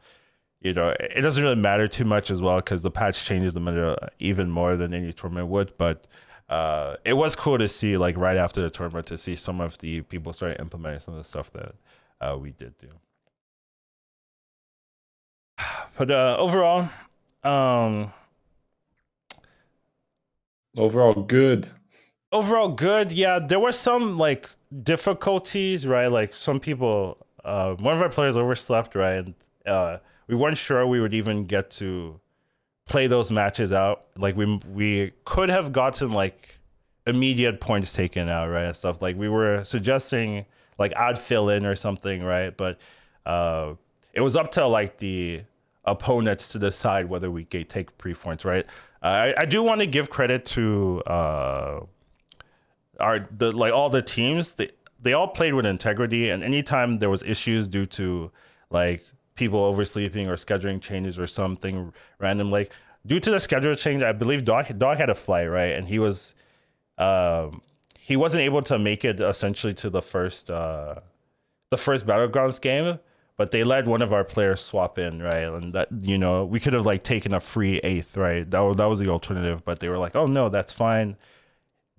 you know, it doesn't really matter too much as well because the patch changes the meta even more than any tournament would. But uh, it was cool to see, like right after the tournament, to see some of the people start implementing some of the stuff that uh, we did do. But uh, overall, um, overall good. Overall good. Yeah, there were some like difficulties, right? Like some people, uh, one of our players overslept, right? And uh, we weren't sure we would even get to play those matches out. Like we we could have gotten like immediate points taken out, right? And stuff like we were suggesting like I'd fill in or something, right? But uh, it was up to like the opponents to decide whether we could take pre points, right? I, I do want to give credit to uh, our the like all the teams. They they all played with integrity, and anytime there was issues due to like people oversleeping or scheduling changes or something random. Like due to the schedule change, I believe Dog Dog had a flight right, and he was um, he wasn't able to make it essentially to the first uh, the first battlegrounds game. But they let one of our players swap in, right? And that you know we could have like taken a free eighth, right? That was, that was the alternative. But they were like, oh no, that's fine.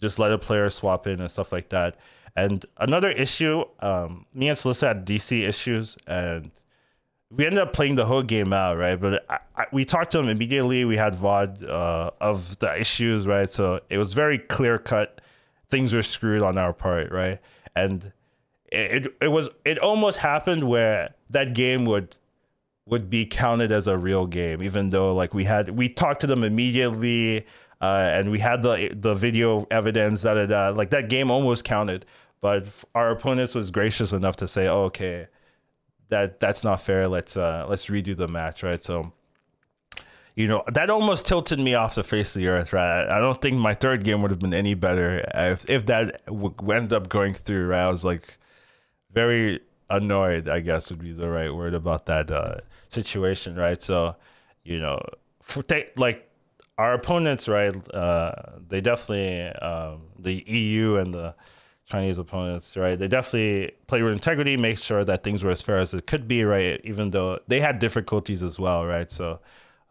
Just let a player swap in and stuff like that. And another issue, um, me and Celissa had DC issues, and we ended up playing the whole game out, right? But I, I, we talked to him immediately. We had VOD uh, of the issues, right? So it was very clear cut. Things were screwed on our part, right? And it, it, it was it almost happened where that game would would be counted as a real game, even though like we had we talked to them immediately, uh, and we had the the video evidence that it like that game almost counted, but our opponents was gracious enough to say, oh, okay that that's not fair. Let's uh let's redo the match, right? So you know that almost tilted me off the face of the earth, right? I don't think my third game would have been any better if if that w- ended up going through. Right? I was like very annoyed, I guess would be the right word about that uh, situation, right? So you know, for like our opponents, right? Uh, they definitely um, the EU and the Chinese opponents, right? They definitely played with integrity, make sure that things were as fair as it could be, right? Even though they had difficulties as well, right? So,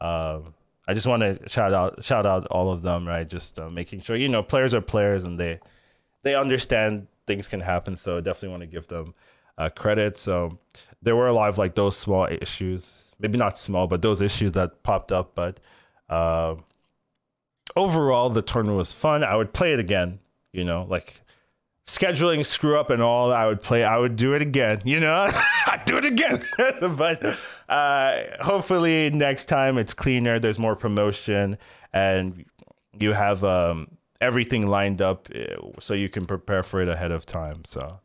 um, I just want to shout out shout out all of them, right? Just uh, making sure you know players are players and they they understand things can happen. So definitely want to give them uh, credit. So there were a lot of like those small issues, maybe not small, but those issues that popped up. But uh, overall, the tournament was fun. I would play it again. You know, like scheduling screw up and all, I would play. I would do it again. You know, I'd do it again. but uh, hopefully next time it's cleaner. There's more promotion, and you have um, everything lined up uh, so you can prepare for it ahead of time. So.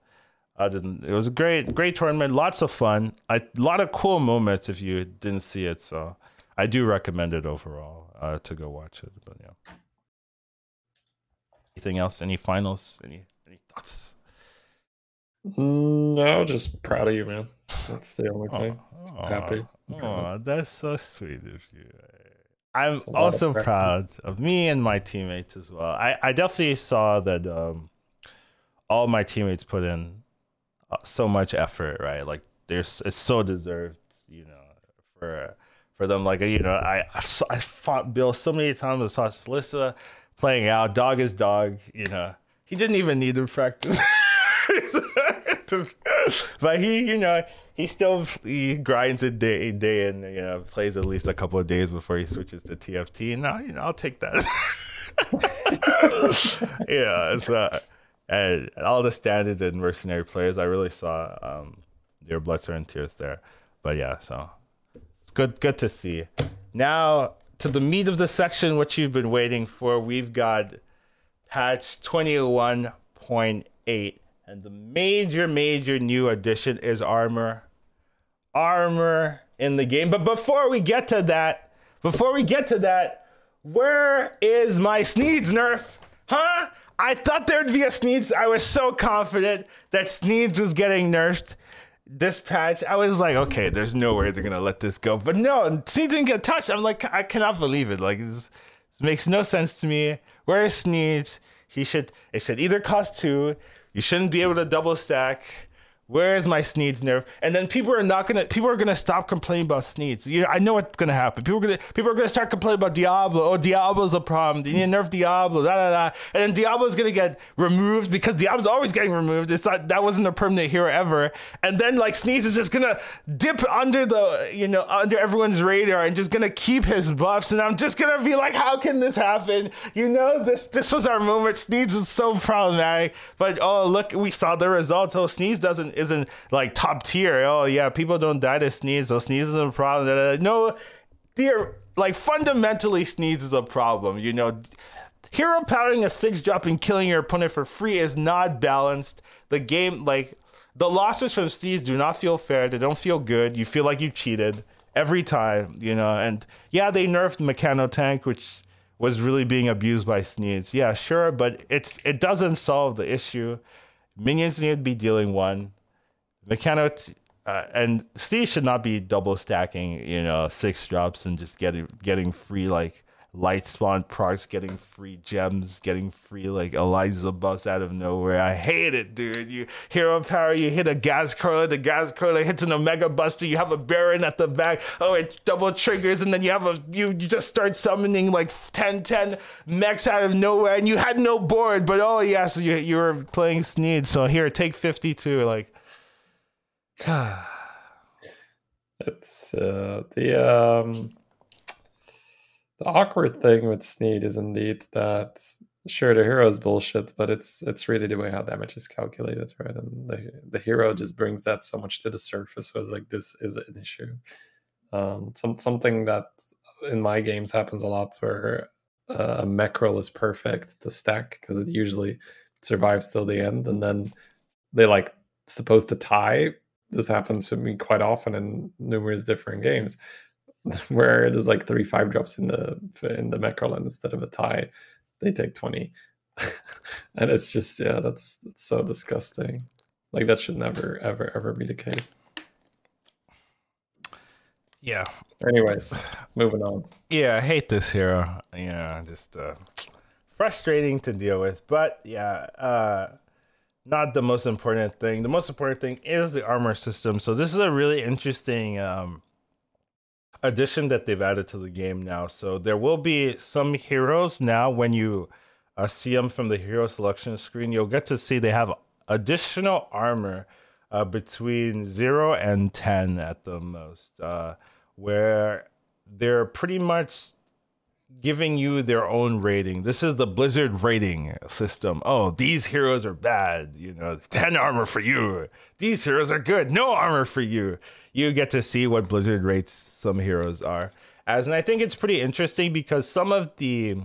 I didn't. it was a great, great tournament. Lots of fun. A lot of cool moments if you didn't see it. So I do recommend it overall uh, to go watch it. But yeah. Anything else? Any finals? Any thoughts? Mm, no, just proud of you, man. That's the only thing. Oh, happy. Oh, that's so sweet of you. I'm also proud of me and my teammates as well. I, I definitely saw that um, all my teammates put in uh, so much effort, right? Like there's it's so deserved, you know, for for them. Like you know, I I fought Bill so many times. I saw Salissa playing out. Dog is dog. You know, he didn't even need to practice. but he, you know, he still he grinds a day day and you know plays at least a couple of days before he switches to TFT. And now you know I'll take that. yeah, it's uh, and all the standard and mercenary players. I really saw um, your Bloodstone and Tears there. But yeah, so it's good good to see. Now to the meat of the section, what you've been waiting for. We've got patch twenty one point eight and the major, major new addition is armor. Armor in the game. But before we get to that, before we get to that, where is my Sneeds nerf? Huh? I thought there'd be a Sneeds. I was so confident that Sneeds was getting nerfed this patch. I was like, okay, there's no way they're gonna let this go. But no, Sneeds didn't get touched. I'm like, I cannot believe it. Like, this, this makes no sense to me. Where is Sneeds? He should. It should either cost two. You shouldn't be able to double stack. Where is my Sneeds nerf? And then people are not gonna people are gonna stop complaining about Sneeds. You know, I know what's gonna happen. People are gonna people are gonna start complaining about Diablo. Oh, Diablo's a problem. You need to nerf Diablo. Da da da. And then Diablo's gonna get removed because Diablo's always getting removed. It's not that wasn't a permanent hero ever. And then like Sneeds is just gonna dip under the you know under everyone's radar and just gonna keep his buffs. And I'm just gonna be like, how can this happen? You know, this this was our moment. Sneeds was so problematic. But oh look, we saw the results. Oh, Sneeds doesn't isn't like top tier. Oh yeah, people don't die to Sneeds, so Sneeds is a problem. No, dear, like fundamentally, Sneeds is a problem. You know, hero powering a six drop and killing your opponent for free is not balanced. The game, like the losses from Sneeds, do not feel fair. They don't feel good. You feel like you cheated every time. You know, and yeah, they nerfed Mechano Tank, which was really being abused by Sneeds. Yeah, sure, but it's it doesn't solve the issue. Minions need to be dealing one. Mechano uh, and C should not be double stacking, you know, six drops and just getting getting free like light spawn procs, getting free gems, getting free like Eliza buffs out of nowhere. I hate it, dude. You hero power, you hit a gas curler, the gas curler hits an Omega Buster, you have a Baron at the back, oh it double triggers, and then you have a you, you just start summoning like 10 10 mechs out of nowhere, and you had no board, but oh yes, you you were playing Sneed, so here take 52, like it's uh, the um, the awkward thing with Sneed is indeed that sure the hero is bullshit, but it's it's really the way how damage is calculated, right? And the the hero just brings that so much to the surface. So it's like this is an issue. Um, some something that in my games happens a lot where uh, a mech roll is perfect to stack because it usually survives till the end, and then they like supposed to tie this happens to me quite often in numerous different games where it is like three five drops in the in the macro instead of a tie they take 20 and it's just yeah that's, that's so disgusting. Like that should never ever ever be the case. Yeah. Anyways moving on. Yeah i hate this hero. Yeah just uh frustrating to deal with but yeah uh not the most important thing. The most important thing is the armor system. So this is a really interesting um, addition that they've added to the game now. So there will be some heroes now when you uh, see them from the hero selection screen, you'll get to see they have additional armor uh, between zero and ten at the most, uh, where they're pretty much giving you their own rating. This is the Blizzard rating system. Oh, these heroes are bad. You know, 10 armor for you. These heroes are good. No armor for you. You get to see what Blizzard rates some heroes are as. And I think it's pretty interesting because some of the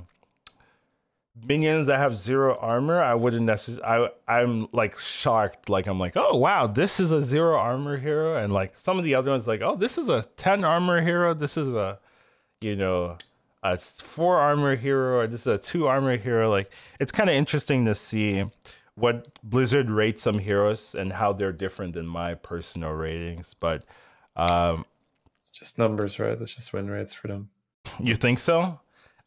minions that have zero armor, I wouldn't necessarily, I'm like shocked. Like, I'm like, oh, wow, this is a zero armor hero. And like some of the other ones, like, oh, this is a 10 armor hero. This is a, you know, a four armor hero or this is a two armor hero. Like it's kind of interesting to see what Blizzard rates some heroes and how they're different than my personal ratings, but um, it's just numbers, right? It's just win rates for them. You think so?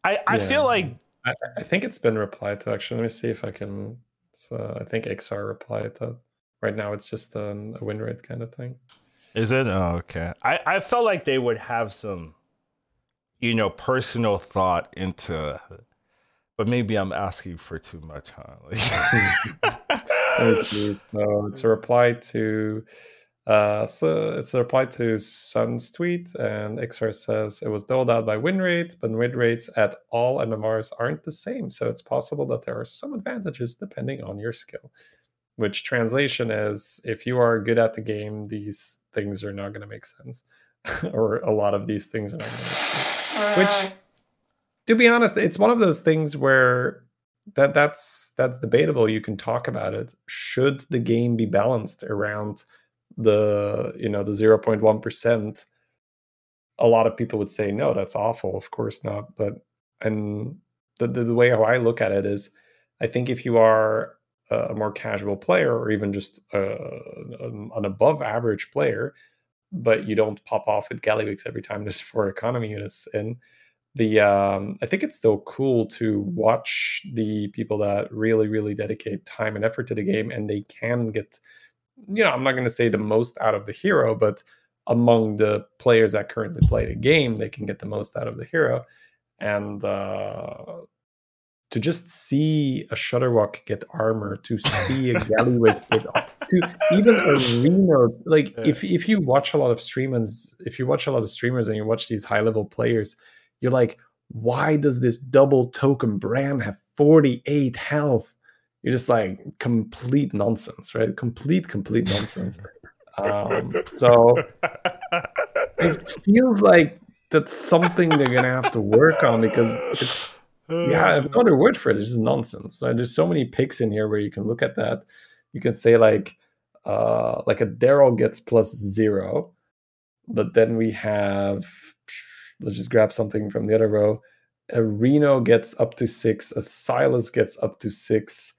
I I yeah. feel like I, I, think it's been replied to. Actually, let me see if I can. So I think XR replied to. Right now, it's just a, a win rate kind of thing. Is it? Oh, okay. I I felt like they would have some, you know, personal thought into but maybe I'm asking for too much, huh? Like... it's a reply to uh, so it's a reply to Sun's tweet, and XR says it was doled out by win rate, but win rates at all MMRs aren't the same. So it's possible that there are some advantages depending on your skill. Which translation is if you are good at the game, these things are not going to make sense, or a lot of these things are not going to make sense. Which to be honest, it's one of those things where that that's that's debatable. You can talk about it. Should the game be balanced around the you know the 0.1 percent? A lot of people would say no, that's awful. Of course not. But and the, the, the way how I look at it is, I think if you are a more casual player or even just uh, an above average player, but you don't pop off with Gallywix every time there's four economy units in, the um, I think it's still cool to watch the people that really, really dedicate time and effort to the game, and they can get, you know, I'm not going to say the most out of the hero, but among the players that currently play the game, they can get the most out of the hero, and uh, to just see a Shudderwock get armor, to see a Gallywix get, to even a Reno, like yeah. if if you watch a lot of streamers, if you watch a lot of streamers and you watch these high level players you're like, why does this double token Brann have 48 health? You're just like complete nonsense, right? Complete, complete nonsense. um, so it feels like that's something they're gonna have to work on because it's, yeah, I have no other word for it. It's just nonsense. There's so many picks in here where you can look at that. You can say like, uh, like a Daryl gets plus zero, but then we have let's just grab something from the other row. A Reno gets up to six, a Sylas gets up to six,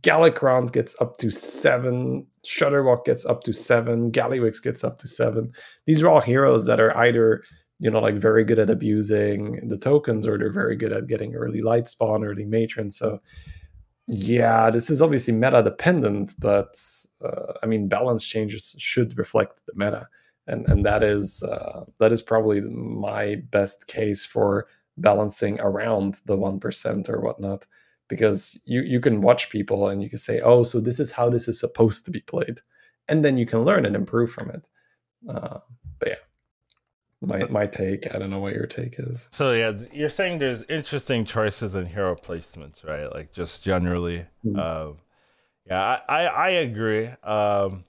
Galakrond gets up to seven, Shudderwock gets up to seven, Gallywix gets up to seven. These are all heroes that are either, you know, like very good at abusing the tokens or they're very good at getting early light spawn, early matron. So yeah, this is obviously meta dependent, but uh, I mean, balance changes should reflect the meta and and that is uh, that is probably my best case for balancing around the one percent or whatnot, because you you can watch people and you can say, oh, so this is how this is supposed to be played, and then you can learn and improve from it. Uh, but yeah, my my take. I don't know what your take is. So yeah, you're saying there's interesting choices in hero placements, right? Like just generally. Mm-hmm. Um, yeah, I I, I agree. Um,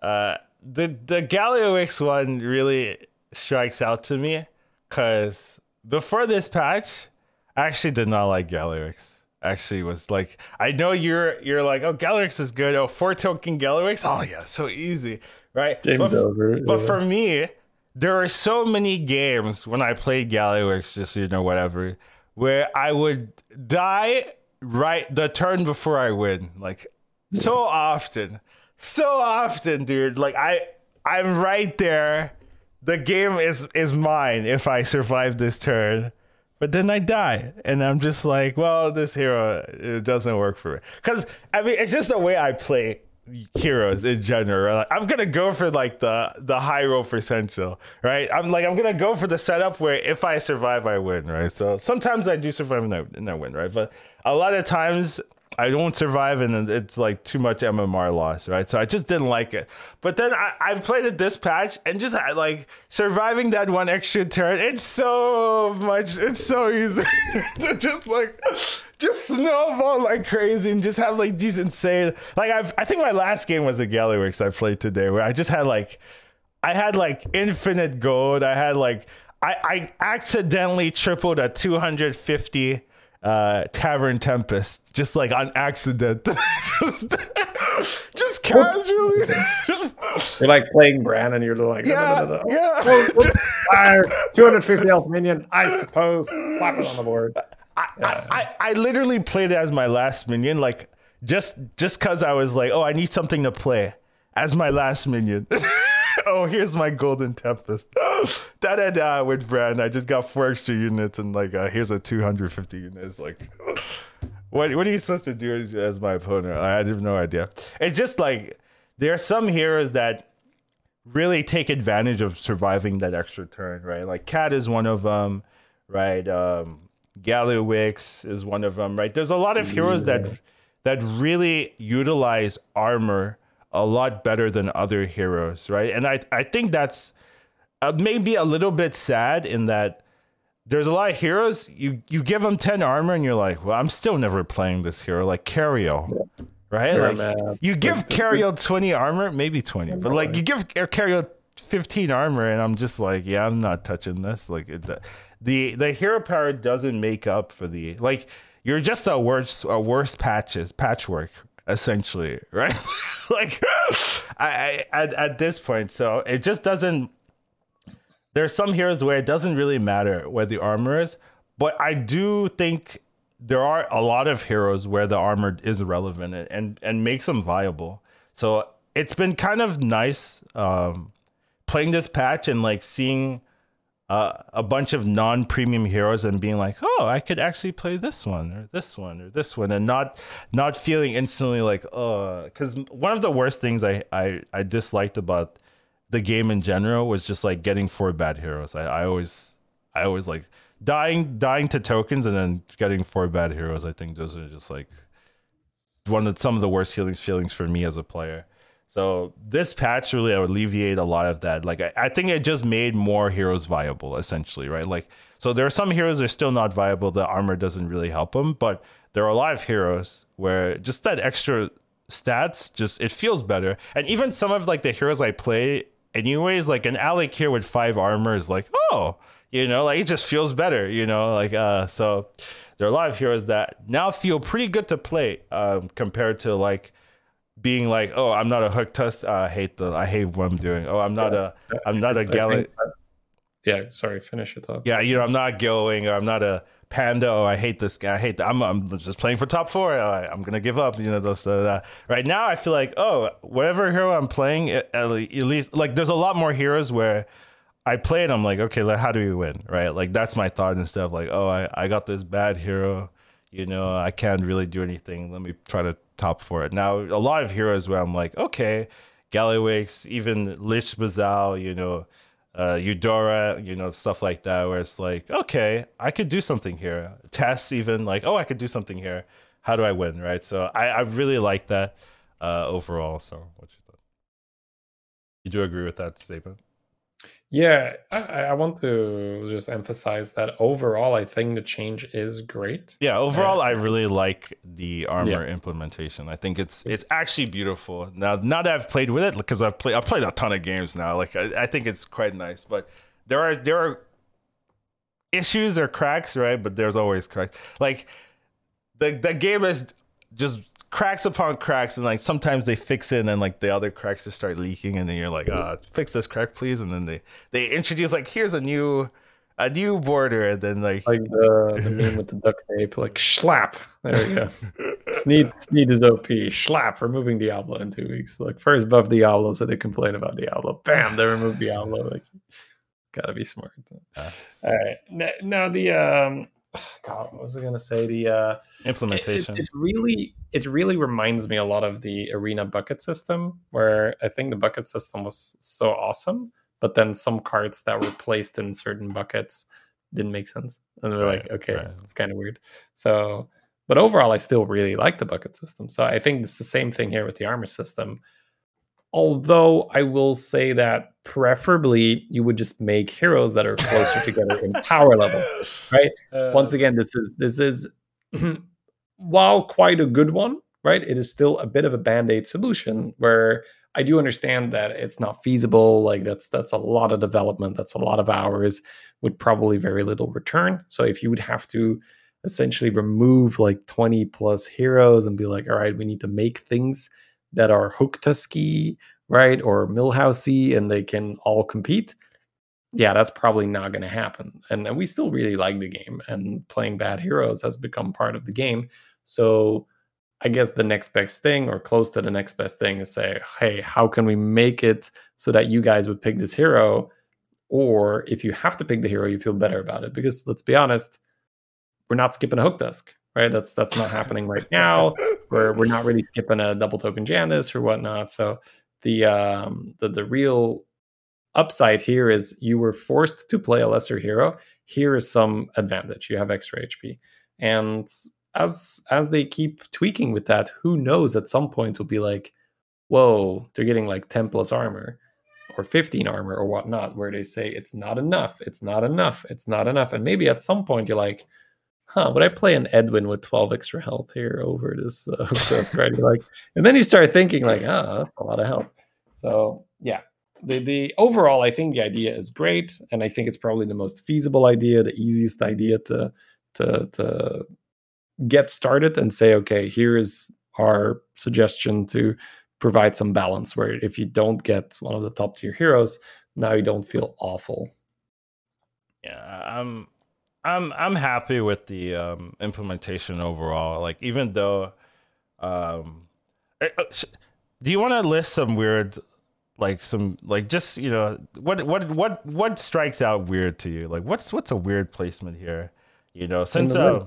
uh, the the Gallywix one really strikes out to me because before this patch, I actually did not like Gallywix. Actually, was like I know you're you're like oh Gallywix is good oh four token Gallywix oh yeah so easy right James but, over. But for me, there are so many games when I played Gallywix, just you know whatever, where I would die right the turn before I win, like yeah. so often so often, dude. Like I I'm right there. The game is is mine if I survive this turn. But then I die, and I'm just like, well, this hero it doesn't work for me. Because I mean, it's just the way I play heroes in general. Right? Like, I'm gonna go for like the the high roll potential, right? I'm like I'm gonna go for the setup where if I survive, I win, right? So sometimes I do survive and I, and I win, right? But a lot of times I don't survive, and it's like too much MMR loss, right? So I just didn't like it. But then I, I've played it this patch, and just like surviving that one extra turn, it's so much, it's so easy to just like just snowball like crazy and just have like these insane. Like I've, I think my last game was a Gallywix I played today, where I just had like, I had like infinite gold. I had like, I, I accidentally tripled a 250 uh, Tavern Tempest, just like on accident, just, just casually. you're like playing Brann, and you're like, yeah, no, no, no, yeah. Fire, 250 health minion, I suppose. Slap it on the board. I, yeah. I, I, I literally played it as my last minion. Like just just because I was like, oh, I need something to play as my last minion. Oh, here's my golden tempest. da da da with Brann. I just got four extra units and like uh, here's a 250 units. Like, what what are you supposed to do as, as my opponent? I, have no idea. It's just like there are some heroes that really take advantage of surviving that extra turn, right? Like Cat is one of them, right? Um, Gallywix is one of them, right? There's a lot of heroes yeah. that that really utilize armor a lot better than other heroes, right? And I I think that's uh, maybe a little bit sad in that there's a lot of heroes you you give them 10 armor and you're like, well, I'm still never playing this hero like Cariel. Yeah. Right? Sure, like, you give Cariel 20 armor, maybe 20, but like you give Cariel 15 armor and I'm just like, yeah, I'm not touching this. Like it, the the hero power doesn't make up for the like you're just a worse a worse patches patchwork essentially, right? like I, I at, at this point, so it just doesn't. There's some heroes where it doesn't really matter where the armor is, but I do think there are a lot of heroes where the armor is relevant and and, makes them viable. So it's been kind of nice um, playing this patch and like seeing uh, a bunch of non-premium heroes and being like, oh, I could actually play this one or this one or this one, and not not feeling instantly like, oh, because one of the worst things I, I I disliked about the game in general was just like getting four bad heroes. I, I always I always like dying dying to tokens and then getting four bad heroes. I think those are just like one of some of the worst feelings feelings for me as a player. So this patch really alleviated a lot of that. Like I, I, think it just made more heroes viable, essentially, right? Like so there are some heroes that are still not viable. The armor doesn't really help them, but there are a lot of heroes where just that extra stats just it feels better. And even some of like the heroes I play anyways, like an Al'Akir with five armor is like, oh, you know, like it just feels better, you know, like uh so there are a lot of heroes that now feel pretty good to play um compared to like being like, oh, I'm not a Hooktusk. Uh, I hate the, I hate what I'm doing. Oh, I'm not yeah. a, I'm not a Gallic. Yeah, sorry, finish it though. Yeah, you know, I'm not going, or I'm not a panda. Oh, I hate this guy. I hate that. I'm, I'm just playing for top four. I, am gonna give up. You know, those. Uh, right now, I feel like, oh, whatever hero I'm playing, at, at least like there's a lot more heroes where. I play it. I'm like, okay, like, how do we win? Right? Like that's my thought and stuff. Like, oh, I, I got this bad hero. You know, I can't really do anything. Let me try to top for it. Now, a lot of heroes where I'm like, okay, Gallywix, even Lich Baz'hial, you know, uh, Eudora, you know, stuff like that, where it's like, okay, I could do something here. Tess, even like, oh, I could do something here. How do I win, right? So I, I really like that uh, overall. So, what you thought? You do agree with that statement? Yeah, I, I, want to just emphasize that overall, I think the change is great. Yeah, overall, I really like the armor yeah. implementation. I think it's it's actually beautiful. Now, now that I've played with it, because I've played I've played a ton of games now. Like I, I think it's quite nice, but there are there are issues or cracks, right? But there's always cracks. Like the the game is just cracks upon cracks and like sometimes they fix it and then like the other cracks just start leaking and then you're like ah oh, fix this crack please and then they they introduce like here's a new a new border and then like like the, the meme with the duct tape like slap there we go. Sneed sneed is op slap removing diablo in two weeks. Like first buff diablo so they complain about diablo. Bam they remove diablo. Like gotta be smart. Uh, all right. Now the um God, what was I going to say? The uh, implementation. It, it, really, it really reminds me a lot of the arena bucket system, where I think the bucket system was so awesome, but then some cards that were placed in certain buckets didn't make sense, and we're right, like, okay, right. it's kind of weird. So, but overall, I still really like the bucket system. So I think it's the same thing here with the armor system. Although I will say that preferably you would just make heroes that are closer together in power level, right? Uh, Once again, this is this is while quite a good one, right? It is still a bit of a band-aid solution where I do understand that it's not feasible. Like that's that's a lot of development, that's a lot of hours with probably very little return. So if you would have to essentially remove like 20 plus heroes and be like, all right, we need to make things that are Hooktusky, right, or Millhousey, and they can all compete. Yeah, that's probably not going to happen. And, we still really like the game, and playing bad heroes has become part of the game. So I guess the next best thing or close to the next best thing is say, hey, how can we make it so that you guys would pick this hero? Or if you have to pick the hero, you feel better about it. Because let's be honest, we're not skipping a hook right? That's that's not happening right now. We're we're not really skipping a double token Janus or whatnot. So the um the the real upside here is you were forced to play a lesser hero. Here is some advantage. You have extra HP. And as as they keep tweaking with that, who knows at some point will be like, whoa, they're getting like 10 plus armor or 15 armor or whatnot, where they say it's not enough, it's not enough, it's not enough. And maybe at some point you're like, huh, would I play an Edwin with 12 extra health here over this uh, card? like, and then you start thinking like, ah, oh, that's a lot of health. So yeah, the the overall, I think the idea is great, and I think it's probably the most feasible idea, the easiest idea to to to get started and say, okay, here is our suggestion to provide some balance. Where if you don't get one of the top tier heroes, now you don't feel awful. Yeah, I'm I'm I'm happy with the um, implementation overall. Like even though, um, eh, uh, do you want to list some weird like some like just you know what what what what strikes out weird to you? Like what's what's a weird placement here? You know since uh,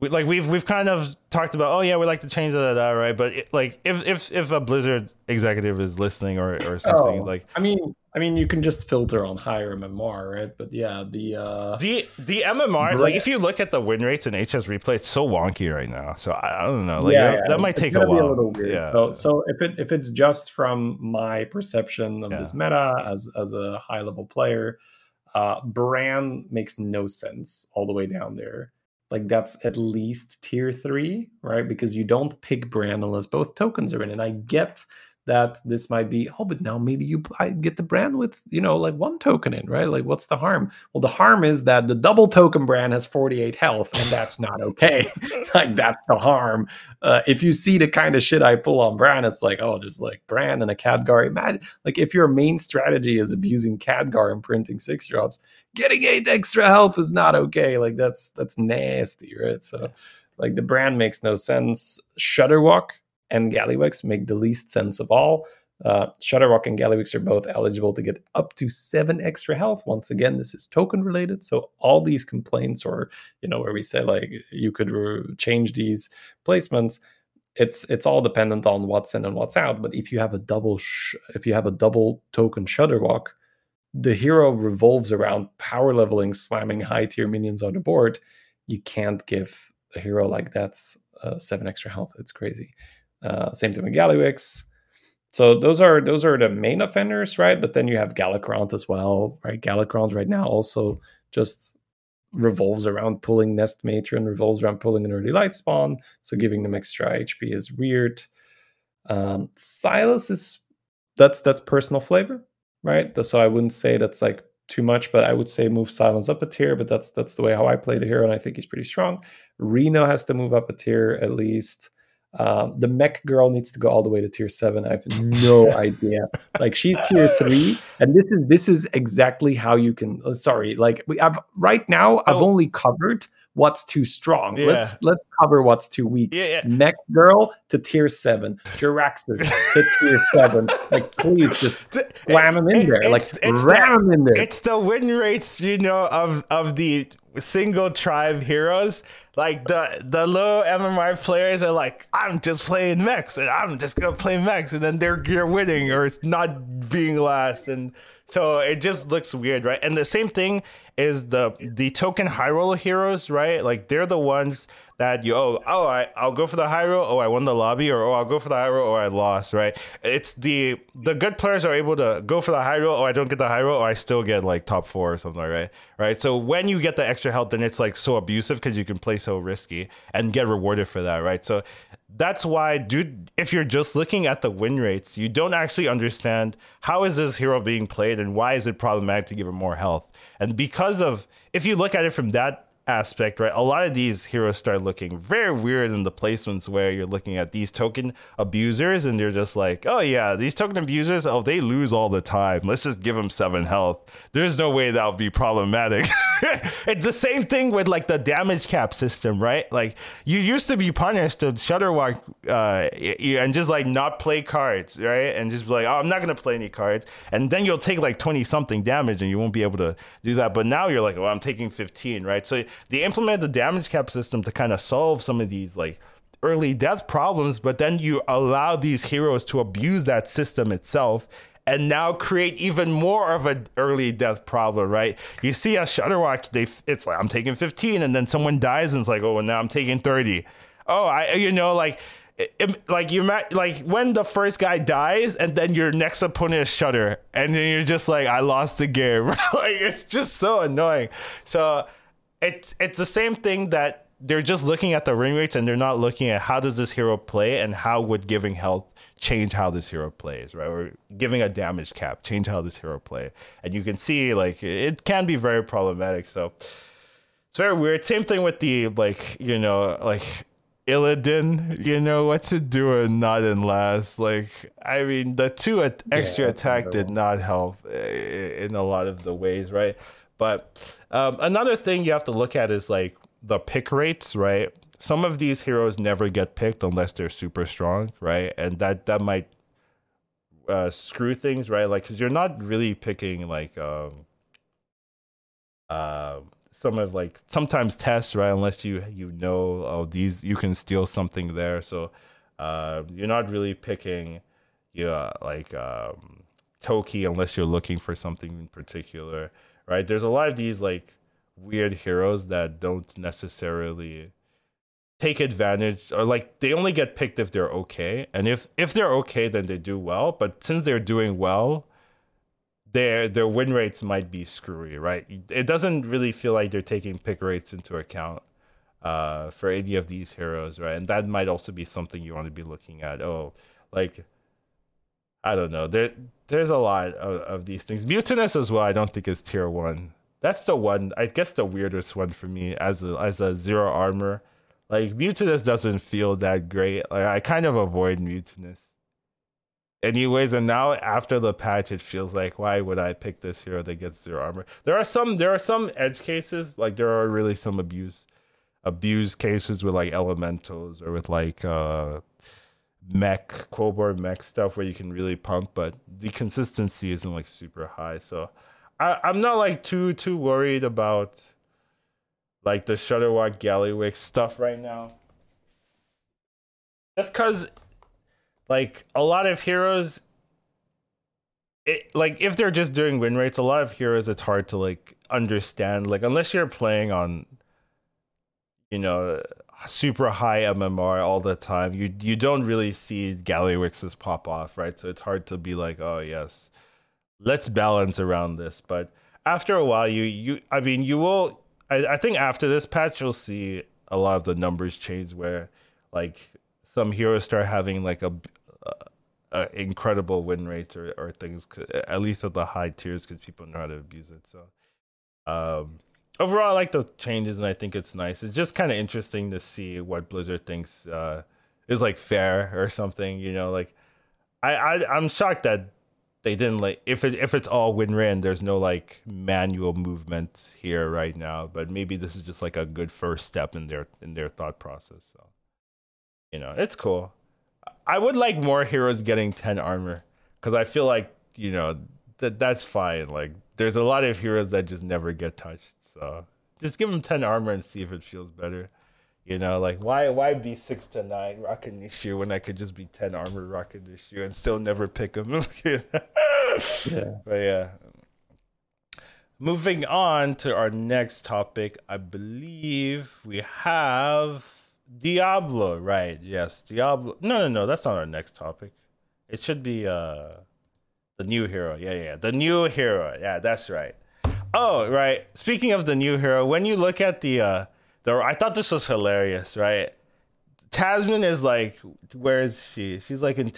we, like we've we've kind of talked about oh yeah we like to change that, that right but it, like if if if a blizzard executive is listening or or something oh, like i mean I mean, you can just filter on higher MMR, right? But yeah, the uh, the the MMR, like if you look at the win rates in HS replay, it's so wonky right now. So I, I don't know, like yeah, that, that might take a while. A. Yeah. So, so if it if it's just from my perception of yeah. this meta as as a high level player, uh, Brann makes no sense all the way down there. Like that's at least tier three, right? Because you don't pick Brann unless both tokens are in, and I get that this might be oh but now maybe you get the Brann with you know like one token in right? Like what's the harm? Well the harm is that the double token Brann has 48 health and that's not okay. Like that's the harm. Uh, if you see the kind of shit i pull on Brann, it's like oh just like Brann and a Khadgar imagine like if your main strategy is abusing Khadgar and printing six drops getting eight extra health is not okay like that's that's nasty right so like the Brann makes no sense shudderwock and Gallywix make the least sense of all. Uh, Shudderwock and Gallywix are both eligible to get up to seven extra health. Once again, this is token related. So all these complaints, or you know, where we say like you could re- change these placements, it's it's all dependent on what's in and what's out. But if you have a double, sh- if you have a double token Shudderwock, the hero revolves around power leveling, slamming high tier minions on the board. You can't give a hero like that's uh, seven extra health. It's crazy. Uh, same thing with Gallywix. So those are those are the main offenders, right? But then you have Galakrond as well, right? Galakrond right now also just revolves around pulling Nest Matron, revolves around pulling an early light spawn. So giving them extra HP is weird. Um, Sylas is that's that's personal flavor, right? So I wouldn't say that's like too much, but I would say move Sylas up a tier. But that's that's the way how I play the hero, and I think he's pretty strong. Reno has to move up a tier at least. Um, the mech girl needs to go all the way to tier seven. I have no idea. Like she's tier three, and this is this is exactly how you can. Oh, sorry, like we have right now. Oh. I've only covered what's too strong. Yeah. Let's let's cover what's too weak. Yeah, yeah. Mech girl to tier seven. Jaraxxus to tier seven. Like please just slam them in there. Like ram them in there. It's the win rates, you know, of of the single tribe heroes like the the low MMR players are like, I'm just playing mechs and I'm just gonna play mechs, and then they're you're winning or it's not being last, and so it just looks weird, right? And the same thing is the the token high roller heroes, right? Like they're the ones that you oh oh I I'll go for the high roll oh I won the lobby or oh I'll go for the high roll or I lost right? It's the the good players are able to go for the high roll oh I don't get the high roll or I still get like top four or something right? Right? So when you get the extra health then it's like so abusive because you can play so risky and get rewarded for that right? So that's why dude if you're just looking at the win rates you don't actually understand how is this hero being played and why is it problematic to give him more health. And because of if you look at it from that aspect, right? A lot of these heroes start looking very weird in the placements where you're looking at these token abusers and you're just like, oh yeah, these token abusers, oh, they lose all the time. Let's just give them seven health. There's no way that'll be problematic. it's the same thing with like the damage cap system, right? Like you used to be punished to shudderwock uh, and just like not play cards, right? And just be like, oh, I'm not gonna play any cards, and then you'll take like 20 something damage, and you won't be able to do that. But now you're like, well, I'm taking 15, right? So they implemented the damage cap system to kind of solve some of these like early death problems, but then you allow these heroes to abuse that system itself and now create even more of an early death problem, right? You see a Shudderwock, they it's like I'm taking 15, and then someone dies, and it's like, oh, well, now I'm taking 30. Oh, I you know like. It, like you like when the first guy dies and then your next opponent is Shudder and then you're just like I lost the game like it's just so annoying so it's it's the same thing that they're just looking at the ring rates and they're not looking at how does this hero play and how would giving health change how this hero plays, right? Or giving a damage cap, change how this hero play. And you can see like it can be very problematic. So it's very weird. Same thing with the like, you know, like Illidan, you know, what's it doing not in last? Like, I mean, the two extra yeah, attack did not help eh, in a lot of the ways, right? But um, another thing you have to look at is like the pick rates, right? some of these heroes never get picked unless they're super strong, right? And that that might uh, screw things, right? Like, because you're not really picking like um, uh, some of like sometimes tests, right? Unless you you know oh these you can steal something there, so uh, you're not really picking yeah like um, Toki unless you're looking for something in particular, right? There's a lot of these like weird heroes that don't necessarily take advantage or like they only get picked if they're okay. And if if they're okay then they do well. But since they're doing well their their win rates might be screwy right? It doesn't really feel like they're taking pick rates into account uh, for any of these heroes right? And that might also be something you want to be looking at. Oh like i don't know there there's a lot of, of these things Mutanus as well i don't think is tier one that's the one i guess the weirdest one for me as a as a zero armor like Mutanus doesn't feel that great. Like I kind of avoid Mutanus. Anyways, and now after the patch, it feels like why would I pick this hero that gets zero armor? There are some there are some edge cases, like there are really some abuse abuse cases with like elementals or with like uh mech Quobar mech stuff where you can really pump, but the consistency isn't like super high. So I, I'm not like too too worried about like the Shudderwock Gallywix stuff right now. That's because, like, a lot of heroes, it like if they're just doing win rates, a lot of heroes it's hard to like understand. Like, unless you're playing on, you know, super high MMR all the time, you you don't really see Gallywixes pop off, right? So it's hard to be like, oh yes, let's balance around this. But after a while, you you I mean, you will I, I think after this patch, you'll see a lot of the numbers change where like some heroes start having like a, a, a incredible win rates or, or things, at least at the high tiers, because people know how to abuse it. So, um, overall, I like the changes, and I think it's nice. It's just kind of interesting to see what Blizzard thinks uh, is like fair or something. You know, like I, I I'm shocked that they didn't like if it if it's all win rate, there's no like manual movement here right now. But maybe this is just like a good first step in their in their thought process. So you know, it's cool. I would like more heroes getting ten armor because I feel like you know that that's fine. Like there's a lot of heroes that just never get touched. So just give him ten armor and see if it feels better. You know, like why why be six to nine rocking this Nishu when I could just be ten armor rocking this Nishu and still never pick him? yeah. But yeah. Moving on to our next topic, I believe we have Diablo, right? Yes, Diablo. No, no, no, that's not our next topic. It should be uh the new hero. Yeah, yeah, the new hero. Yeah, that's right. Oh, right. Speaking of the new hero, when you look at the uh the I thought this was hilarious, right? Tamsin is like, where is she? She's like in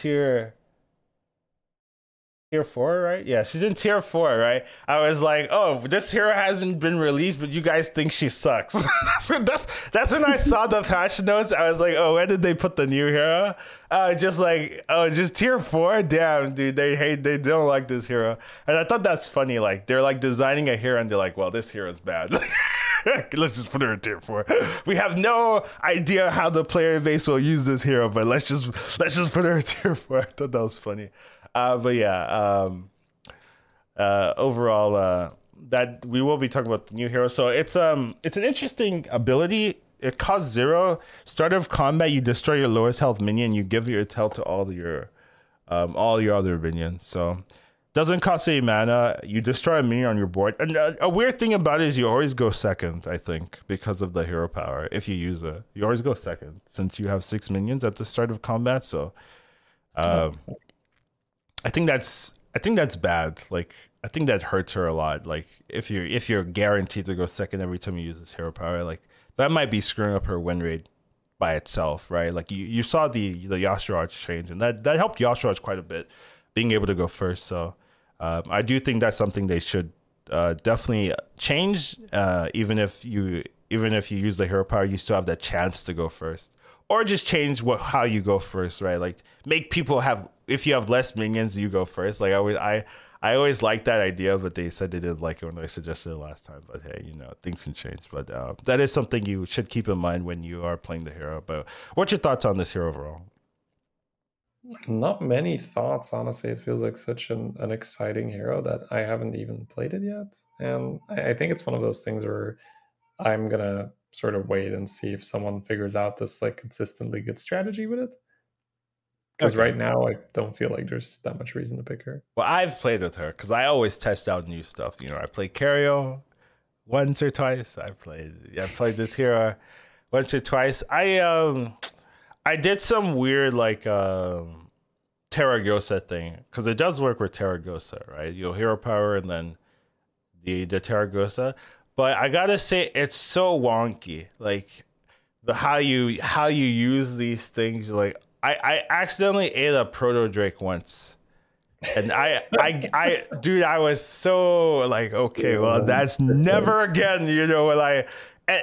tier. four, right? Yeah, she's in tier four, right? I was like, oh, this hero hasn't been released, but you guys think she sucks. that's when that's that's when I saw the patch notes. I was like, oh, where did they put the new hero? Uh, just like, oh, just tier four. Damn, dude, they hate, they don't like this hero, and I thought that's funny. Like they're like designing a hero, and they're like, well, this hero is bad. let's just put her in tier four. We have no idea how the player base will use this hero, but let's just let's just put her in tier four. I thought that was funny. Uh, but yeah, um, uh, overall, uh, that we will be talking about the new hero. So it's um it's an interesting ability. It costs zero. Start of combat, you destroy your lowest health minion. You give your health to all your um all your other minions. So doesn't cost any mana. You destroy a minion on your board. And uh, a weird thing about it is you always go second, I think, because of the hero power. If you use it, you always go second since you have six minions at the start of combat. So, um, I think that's I think that's bad. Like I think that hurts her a lot. Like if you if you're guaranteed to go second every time you use this hero power, like that might be screwing up her win rate by itself, right? Like you, you saw the the Y'Shaarj change, and that that helped Y'Shaarj quite a bit, being able to go first. So um, I do think that's something they should uh, definitely change. Uh, even if you even if you use the hero power, you still have that chance to go first, or just change what how you go first, right? Like make people have if you have less minions, you go first. Like I always, I I always liked that idea, but they said they didn't like it when I suggested it last time. But hey, you know things can change. But uh, that is something you should keep in mind when you are playing the hero. But what's your thoughts on this hero overall? Not many thoughts, honestly. It feels like such an, an exciting hero that I haven't even played it yet. And I, I think it's one of those things where I'm gonna sort of wait and see if someone figures out this like consistently good strategy with it because okay. right now I don't feel like there's that much reason to pick her. Well, I've played with her because I always test out new stuff. You know, I played Kerio once or twice. I played, I played this hero once or twice. I um, I did some weird like um, Tarecgosa thing because it does work with Tarecgosa, right? You'll hero power and then the the Tarecgosa. But I gotta say, it's so wonky. Like the how you how you use these things. Like I, I accidentally ate a proto drake once. And I, I, I, dude, I was so like, okay, well, that's never again, you know, like,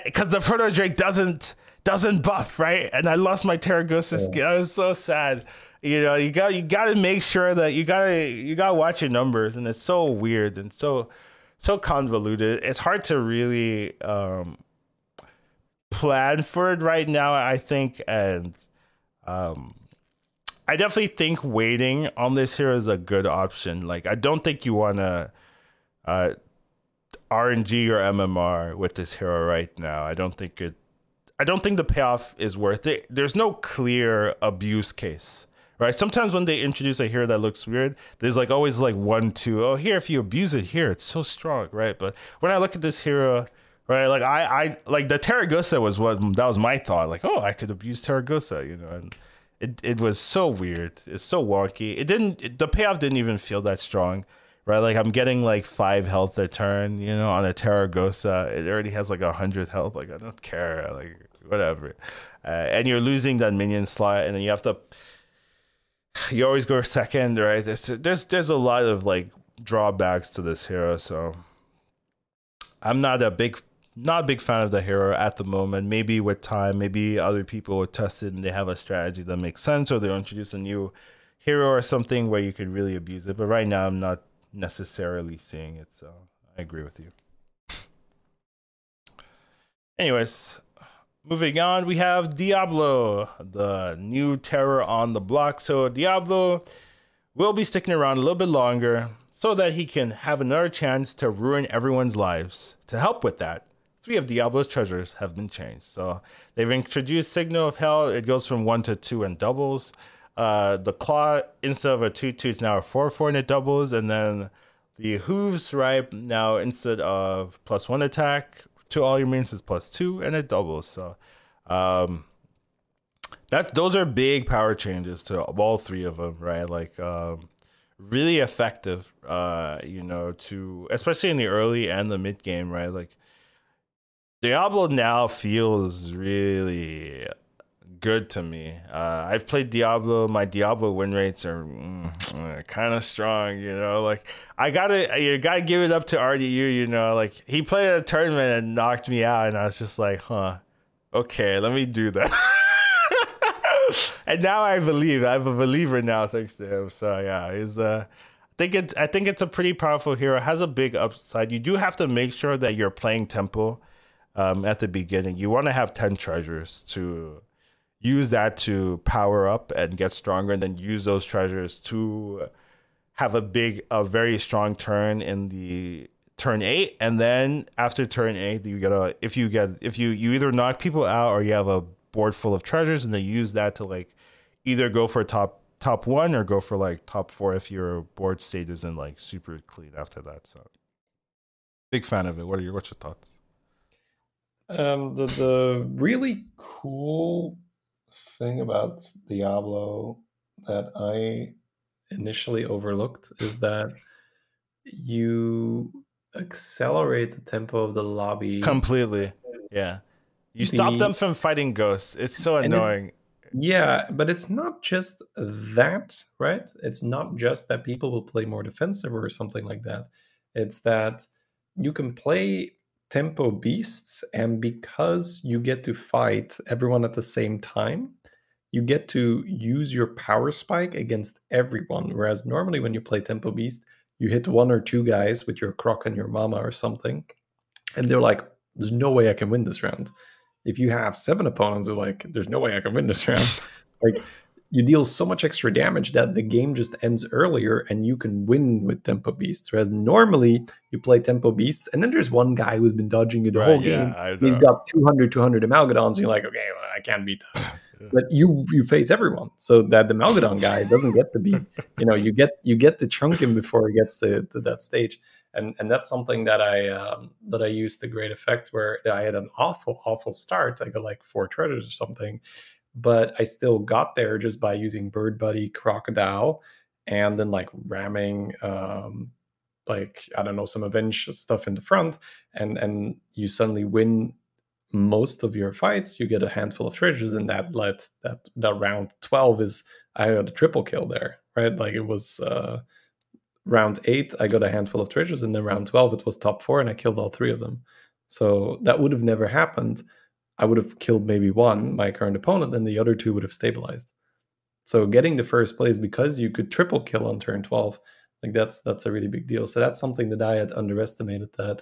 because eh, the proto drake doesn't doesn't buff, right? And I lost my Tarecgosa skin. I was so sad. You know, you got you got to make sure that you gotta you gotta watch your numbers, and it's so weird and so so convoluted. It's hard to really um plan for it right now. I think, and um, I definitely think waiting on this here is a good option. Like, I don't think you want to uh, RNG or MMR with this hero right now. I don't think it. I don't think the payoff is worth it. There's no clear abuse case, right? Sometimes when they introduce a hero that looks weird, there's like always like one, two. Oh, here if you abuse it here, it's so strong, right? But when I look at this hero, right? Like I, I like the Tarecgosa was what that was my thought. Like, oh, I could abuse Tarecgosa, you know, and it it was so weird. It's so wonky. It didn't. It, the payoff didn't even feel that strong, right? Like I'm getting like five health a turn, you know, on a Tarecgosa. It already has like a hundred health. Like I don't care. Like whatever. Uh, and you're losing that minion slot, and then you have to. You always go second, right? There's there's there's a lot of like drawbacks to this hero, so I'm not a big not a big fan of the hero at the moment. Maybe with time, maybe other people will test it and they have a strategy that makes sense, or they'll introduce a new hero or something where you could really abuse it. But right now, I'm not necessarily seeing it, so I agree with you. Anyways, moving on, we have Diablo, the new terror on the block. So Diablo will be sticking around a little bit longer so that he can have another chance to ruin everyone's lives. To help with that, three of Diablo's treasures have been changed. So they've introduced Signal of Hell. It goes from one to two and doubles. Uh, the claw instead of a two two is now a four four and it doubles, and then the hooves right now instead of plus one attack to all your minions is plus two and it doubles. So um, that those are big power changes to all three of them, right? Like um, really effective, uh, you know, to especially in the early and the mid game, right? Like Diablo now feels really good to me. Uh, I've played Diablo. My Diablo win rates are mm, kind of strong. You know, like I gotta you gotta give it up to RDU. You know, like he played a tournament and knocked me out, and I was just like, huh, okay, let me do that. and now I believe. I'm a believer now, thanks to him. So yeah, he's uh. I think it's I think it's a pretty powerful hero. It has a big upside. You do have to make sure that you're playing tempo um, at the beginning. You want to have ten treasures to use that to power up and get stronger, and then use those treasures to have a big, a very strong turn in the turn eight, and then after turn eight, you get a if you get if you you either knock people out or you have a board full of treasures, and they use that to like either go for top top one or go for like top four if your board state isn't like super clean after that. So big fan of it. What are your what's your thoughts? Um, the the really cool thing about Diablo that I initially overlooked is that you accelerate the tempo of the lobby completely. Yeah. You the, stop them from fighting ghosts. It's so annoying. It, yeah, but it's not just that, right? It's not just that people will play more defensive or something like that. It's that you can play tempo beasts, and because you get to fight everyone at the same time, you get to use your power spike against everyone. Whereas normally when you play Tempo Beast, you hit one or two guys with your croc and your mama or something, and they're like, "There's no way I can win this round." If you have seven opponents, they're like, "There's no way I can win this round." like you deal so much extra damage that the game just ends earlier and you can win with tempo beasts. Whereas normally you play tempo beasts and then there's one guy who's been dodging you the right, whole game. Yeah, he's got 200 200 amalgadons and you're like okay well, i can't beat that. But you you face everyone. So that the Malgadon guy doesn't get to be you know you get you get to chunk him before he gets to, to that stage. And and that's something that I um, that I used to great effect where I had an awful awful start. I got like four treasures or something but I still got there just by using Bird Buddy Crocodile and then like ramming um, like I don't know some avenge stuff in the front and and you suddenly win most of your fights, you get a handful of treasures, and that let that that round twelve is I had a triple kill there, right? Like it was uh, round eight, I got a handful of treasures, and then round twelve it was top four, and I killed all three of them. So that would have never happened. I would have killed maybe one, my current opponent, then the other two would have stabilized. So getting the first place because you could triple kill on turn twelve, like that's that's a really big deal. So that's something that I had underestimated that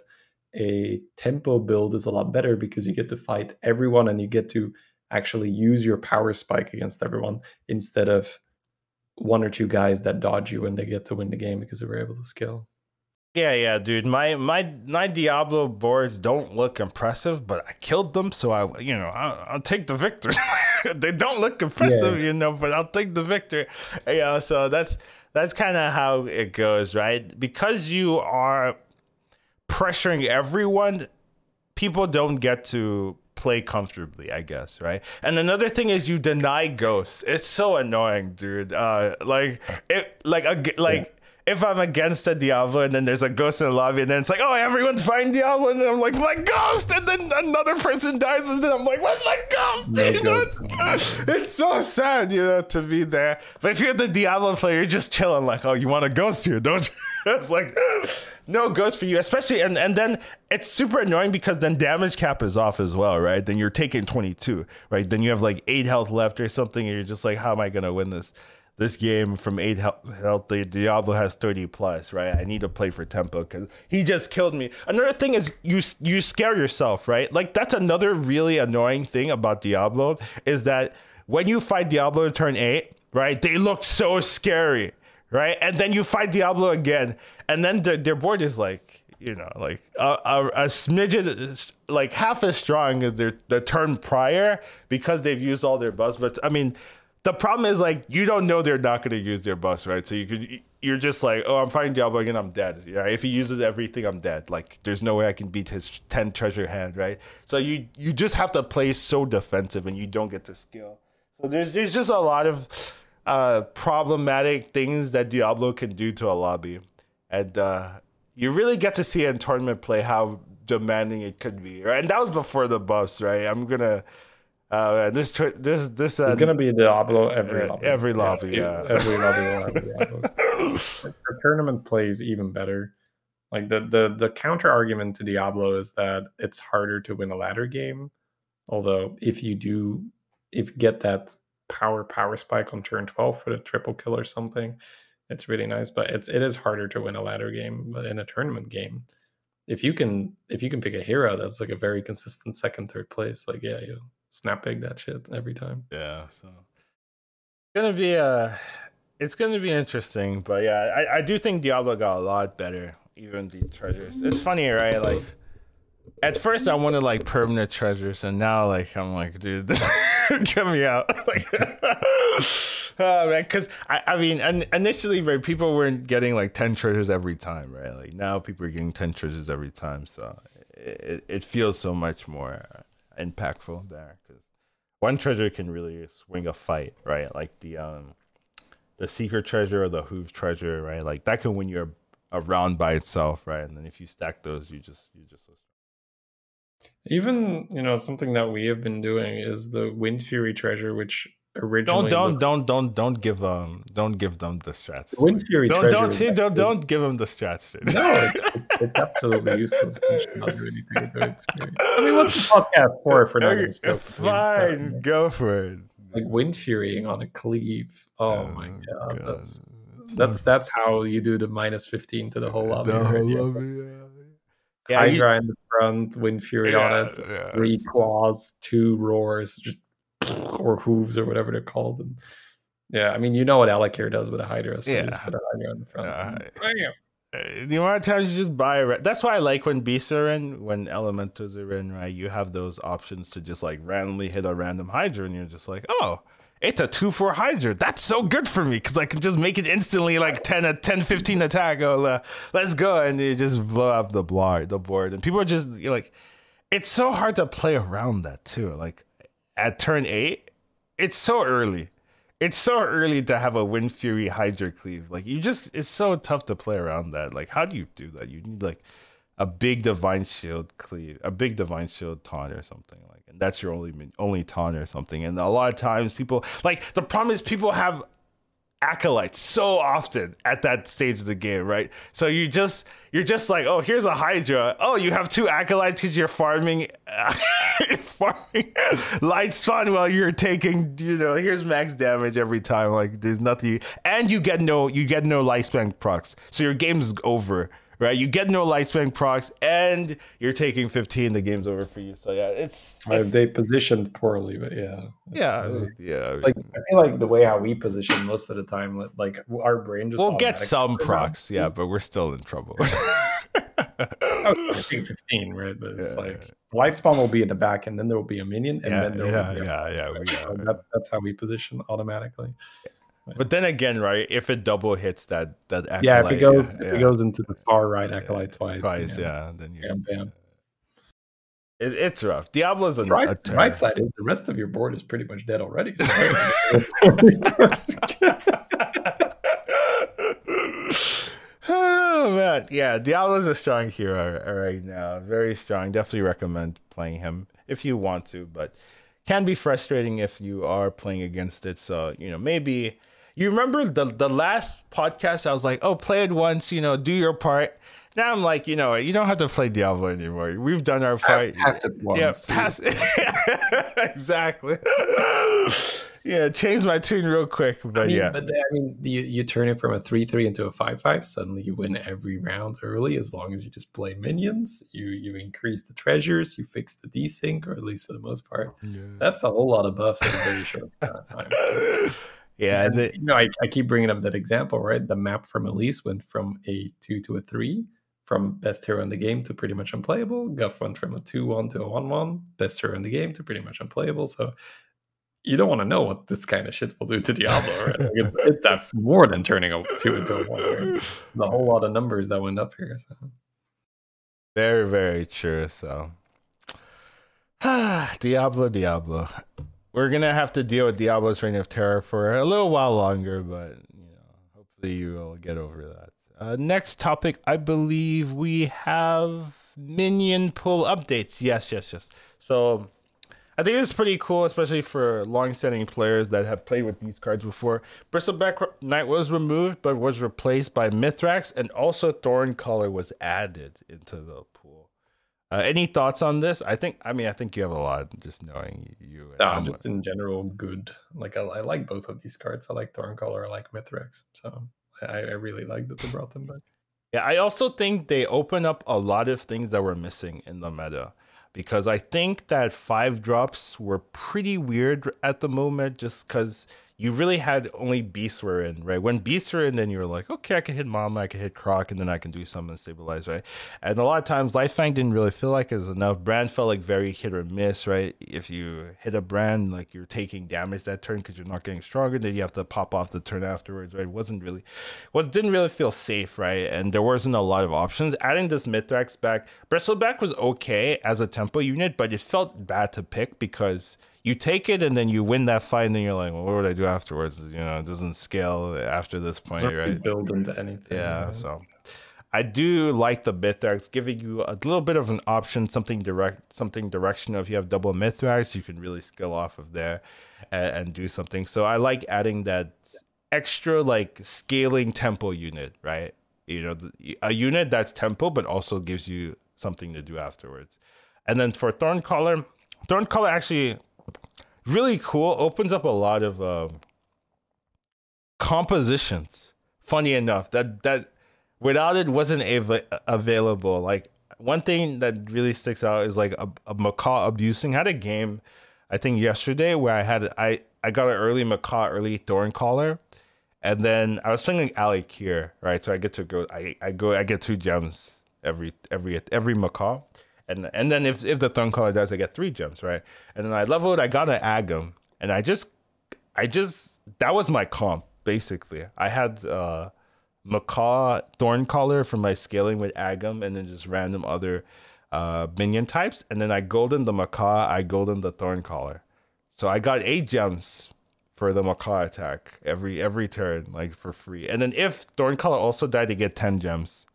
a tempo build is a lot better because you get to fight everyone and you get to actually use your power spike against everyone instead of one or two guys that dodge you and they get to win the game because they were able to skill. Yeah, yeah, dude. My my my Diablo boards don't look impressive, but I killed them, so I you know I'll, I'll take the victory. they don't look impressive, yeah. you know, but I'll take the victory. Yeah, so that's that's kind of how it goes, right? Because you are pressuring everyone, people don't get to play comfortably, I guess, right? And another thing is you deny ghosts. It's so annoying, dude. Uh, like it, like a, like. If I'm against a Diablo and then there's a ghost in the lobby and then it's like, oh, everyone's fighting Diablo and then I'm like, my ghost, and then another person dies and then I'm like, what's my ghost? No you know, it's, it's so sad, you know, to be there. But if you're the Diablo player, you're just chilling, like, oh, you want a ghost here, don't you? it's like no ghost for you, especially and and then it's super annoying because then damage cap is off as well, right? Then you're taking 22, right? Then you have like eight health left or something, and you're just like, how am I gonna win this? This game from eight health, Diablo has 30 plus, right? I need to play for tempo because he just killed me. Another thing is you you scare yourself, right? Like that's another really annoying thing about Diablo is that when you fight Diablo turn eight, right? They look so scary right? And then you fight Diablo again, and then their, their board is like, you know, like a, a, a smidgen, like half as strong as their the turn prior because they've used all their buffs. But I mean, the problem is like you don't know they're not going to use their buffs, right? So you could you're just like, oh, I'm fighting Diablo again, I'm dead. Yeah, if he uses everything, I'm dead. Like there's no way I can beat his ten treasure hand, right? So you you just have to play so defensive, and you don't get the skill. So there's there's just a lot of uh, problematic things that Diablo can do to a lobby, and uh, you really get to see in tournament play how demanding it could be. Right, and that was before the buffs, right? I'm gonna. Uh, this this this uh, it's gonna be Diablo every lobby. Every lobby, yeah. yeah. Every lobby will have Diablo. For tournament plays even better. Like the the the counter argument to Diablo is that it's harder to win a ladder game. Although if you do if you get that power power spike on turn 12 for the triple kill or something, it's really nice. But it's it is harder to win a ladder game, but in a tournament game, if you can if you can pick a hero that's like a very consistent second, third place, like yeah, you snap pig that shit every time. Yeah, so it's gonna be uh it's gonna be interesting, but yeah, I, I do think Diablo got a lot better even the treasures. It's funny, right? Like at first I wanted like permanent treasures, and now like I'm like, dude, get me out. like, oh man, because I, I mean, initially, right, people weren't getting like ten treasures every time, right? Like now, people are getting ten treasures every time, so it it feels so much more impactful there because one treasure can really swing a fight, right? Like the um the secret treasure or the hoof treasure, right? Like that can win you a a round by itself, right? And then if you stack those, you just you just even you know something that we have been doing is the Wind Fury treasure, which originally don't don't don't don't don't give um don't give them the strats. The Wind Fury don't don't see, don't don't give them the strats. Dude. No, it's, it's absolutely useless. I really it, I mean, what's the podcast for? For okay, fine, go for it. Like Wind Furying on a cleave. Oh, oh my god, god. that's that's that's how you do the minus fifteen to the whole lobby. The whole lobby, yeah. Yeah, Hydra you, in the front, Wind Fury yeah, on it, yeah, three claws, two roars, just or hooves or whatever they're called. And yeah, I mean you know what Al'Akir does with a Hydra, so yeah. just put a Hydra in the front. Uh, the amount of times you just buy a that's why I like when beasts are in, when elementals are in, right? You have those options to just like randomly hit a random Hydra, and you're just like, oh, it's a 2 4 Hydra. That's so good for me because I can just make it instantly like 10, a 10 15 attack. Oh, uh, let's go. And you just blow up the board, the board. And people are just like, it's so hard to play around that too. Like at turn eight, it's so early. It's so early to have a Wind Fury Hydra cleave. Like you just, it's so tough to play around that. Like, how do you do that? You need like a big divine shield cleave, a big divine shield taunt or something like, and that's your only only taunt or something. And a lot of times people like the problem is people have acolytes so often at that stage of the game, right? So you just you're just like, oh, here's a Hydra. Oh, you have two acolytes because you're farming farming light spawn while you're taking, you know, here's max damage every time. Like there's nothing, and you get no you get no lifespan procs, so your game's over right? You get no lifespan procs, and you're taking 15. The game's over for you. So yeah, it's, it's they positioned poorly, but yeah, yeah, uh, yeah. Like I feel like the way how we position most of the time, like our brain just we'll get some procs, yeah, but we're still in trouble. I 15, right? But it's yeah, like yeah. light spawn will be in the back, and then there will be a minion, and yeah, then there yeah, will be yeah, yeah, yeah, so that's that's how we position automatically. But then again, right? If it double hits that that acolyte, yeah, if it goes yeah, if yeah. it goes into the far right acolyte twice, twice, yeah, then you bam, bam. It, it's rough. Diablo's a, right, a right side is the rest of your board is pretty much dead already. So oh man, yeah, Diablo's a strong hero right now. Very strong. Definitely recommend playing him if you want to, but can be frustrating if you are playing against it. So you know maybe you remember the the last podcast? I was like, oh, play it once, you know, do your part. Now I'm like, you know, you don't have to play Diablo anymore. We've done our part. Pass it once. Yeah, pass it. exactly. yeah, change my tune real quick, but I mean, yeah. But I mean, you, you turn it from a three three into a five five. Suddenly, you win every round early as long as you just play minions. You you increase the treasures. You fix the desync, or at least for the most part. Yeah. That's a whole lot of buffs in a very short amount of time. Yeah, the, you know, I, I keep bringing up that example, right? The map from Elise went from a two to a three, from best hero in the game to pretty much unplayable. Guff went from a two one to a one one, best hero in the game to pretty much unplayable. So you don't want to know what this kind of shit will do to Diablo, right? Like it's, it, that's more than turning a two into a one. Right? The whole lot of numbers that went up here. So. Very, very true. So, Diablo, Diablo we're gonna have to deal with Diablo's Reign of Terror for a little while longer, but you know, hopefully you will get over that. Uh, next topic, I believe we have minion pull updates. Yes, yes, yes. So I think it's pretty cool, especially for long-standing players that have played with these cards before. Bristleback Knight was removed, but was replaced by Mythrax, and also Thorncaller was added into the. Uh, any thoughts on this? I think, I mean, I think you have a lot just knowing you. No, just in general, good. Like I, I, like both of these cards. I like Thorncaller. I like Mythrax. So I, I really like that they brought them back. Yeah, I also think they open up a lot of things that were missing in the meta because I think that five drops were pretty weird at the moment just because you really had only beasts were in, right? When beasts were in, then you were like, okay, I can hit Mama, I can hit Croc, and then I can do something to stabilize, right? And a lot of times, Lifefang didn't really feel like it was enough. Brann felt like very hit or miss, right? If you hit a Brann, like you're taking damage that turn because you're not getting stronger, then you have to pop off the turn afterwards, right? It wasn't really, what didn't really feel safe, right? And there wasn't a lot of options. Adding this Mythrax back, Bristleback was okay as a tempo unit, but it felt bad to pick because you take it and then you win that fight, and then you're like, well, what would I do afterwards? You know, it doesn't scale after this point, right? Build into anything. Yeah, so I do like the Mythrax, giving you a little bit of an option, something direct, something directional. If you have double Mythrax, you can really scale off of there and, and do something. So I like adding that extra like scaling tempo unit, right? You know, a unit that's tempo, but also gives you something to do afterwards. And then for Thorncaller, Thorncaller actually really cool. Opens up a lot of uh, compositions. Funny enough, that that without it wasn't av- available. Like one thing that really sticks out is like a, a macaw abusing. I had a game, I think yesterday where I had I I got an early macaw, early thorn Thorncaller, and then I was playing like Alik'r, right? So I get to go. I I go. I get two gems every every every macaw and and then if if the thorn Thorncaller does, I get three gems, right? And then I leveled, I got an Agam, and I just I just that was my comp basically. I had uh Macaw Thorncaller for my scaling with Agam, and then just random other uh minion types, and then I golden the Macaw, I golden the Thorncaller. So I got eight gems for the Macaw attack every every turn, like for free. And then if thorn Thorncaller also died, to get ten gems.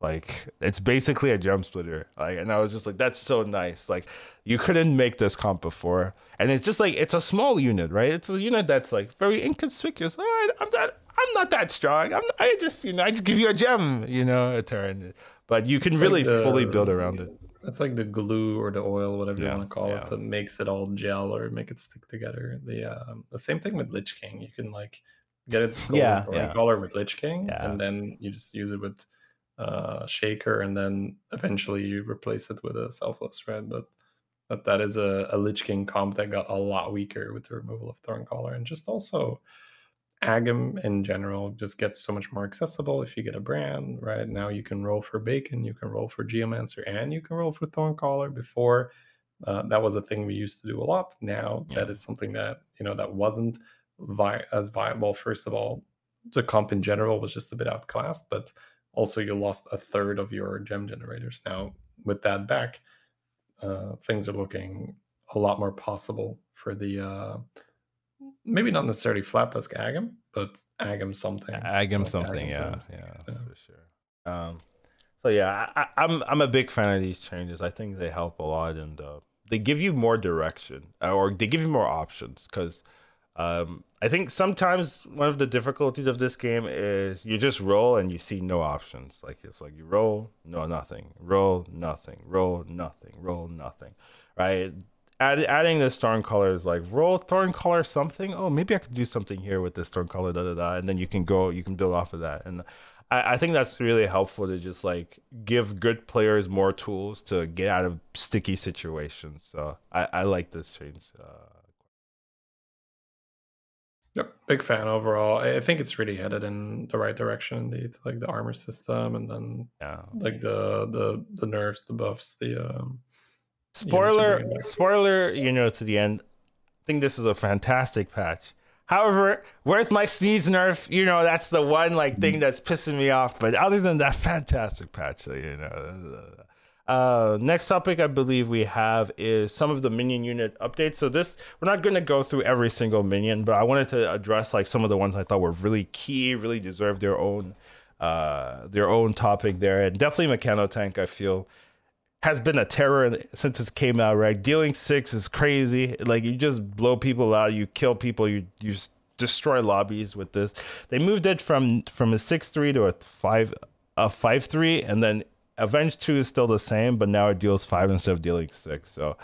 Like it's basically a jump splitter. Like and I was just like, that's so nice. Like you couldn't make this comp before. And it's just like it's a small unit, right? It's a unit that's like very inconspicuous. Oh, I'm not I'm not that strong. I'm I just you know I just give you a gem, you know, a turn. But you can it's really like the, fully build around it. It's like the glue or the oil, whatever yeah, you want to call yeah. it, that makes it all gel or make it stick together. The um, the same thing with Lich King. You can like get it yeah, yeah. color with Lich King, yeah. and then you just use it with uh, shaker, and then eventually you replace it with a selfless red. But that that is a, a Lich King comp that got a lot weaker with the removal of Thorncaller, and just also Agam in general just gets so much more accessible if you get a Brann. Right now, you can roll for Bacon, you can roll for Geomancer, and you can roll for Thorncaller. Before uh, that was a thing we used to do a lot. Now yeah. that is something that you know that wasn't vi- as viable. First of all, the comp in general was just a bit outclassed, but also you lost a third of your gem generators. Now with that back, uh, things are looking a lot more possible for the uh, maybe not necessarily flat tusk agam, but agam something. Agam like something, yeah, yeah, yeah, for sure. Um, so yeah, I, am I'm, I'm a big fan of these changes. I think they help a lot, and uh, they give you more direction, uh, or they give you more options because um, I think sometimes one of the difficulties of this game is you just roll and you see no options. Like it's like you roll, no nothing, roll nothing, roll nothing, roll nothing, right? Add, adding this color is like roll Thorncaller something. Oh, maybe I could do something here with this Thorncaller, da da da, and then you can go, you can build off of that. And I, I think that's really helpful to just like give good players more tools to get out of sticky situations. So I, I like this change. Uh, Yep, big fan overall. I think it's really headed in the right direction indeed. Like the armor system, and then yeah, like the the the nerfs, the buffs, the um, spoiler spoiler. You know, to the end. I think this is a fantastic patch. However, where's my Sneeds nerf? You know, that's the one like thing mm. that's pissing me off. But other than that, fantastic patch. So, you know, uh, next topic I believe we have is some of the minion unit updates. So this we're not going to go through every single minion, but I wanted to address like some of the ones I thought were really key, really deserve their own uh, their own topic there, and definitely Mechanotank. I feel has been a terror since it came out. Right, dealing six is crazy. Like you just blow people out, you kill people, you you destroy lobbies with this. They moved it from from a six three to a five a five three, and then Avenge two is still the same, but now it deals five instead of dealing six. So.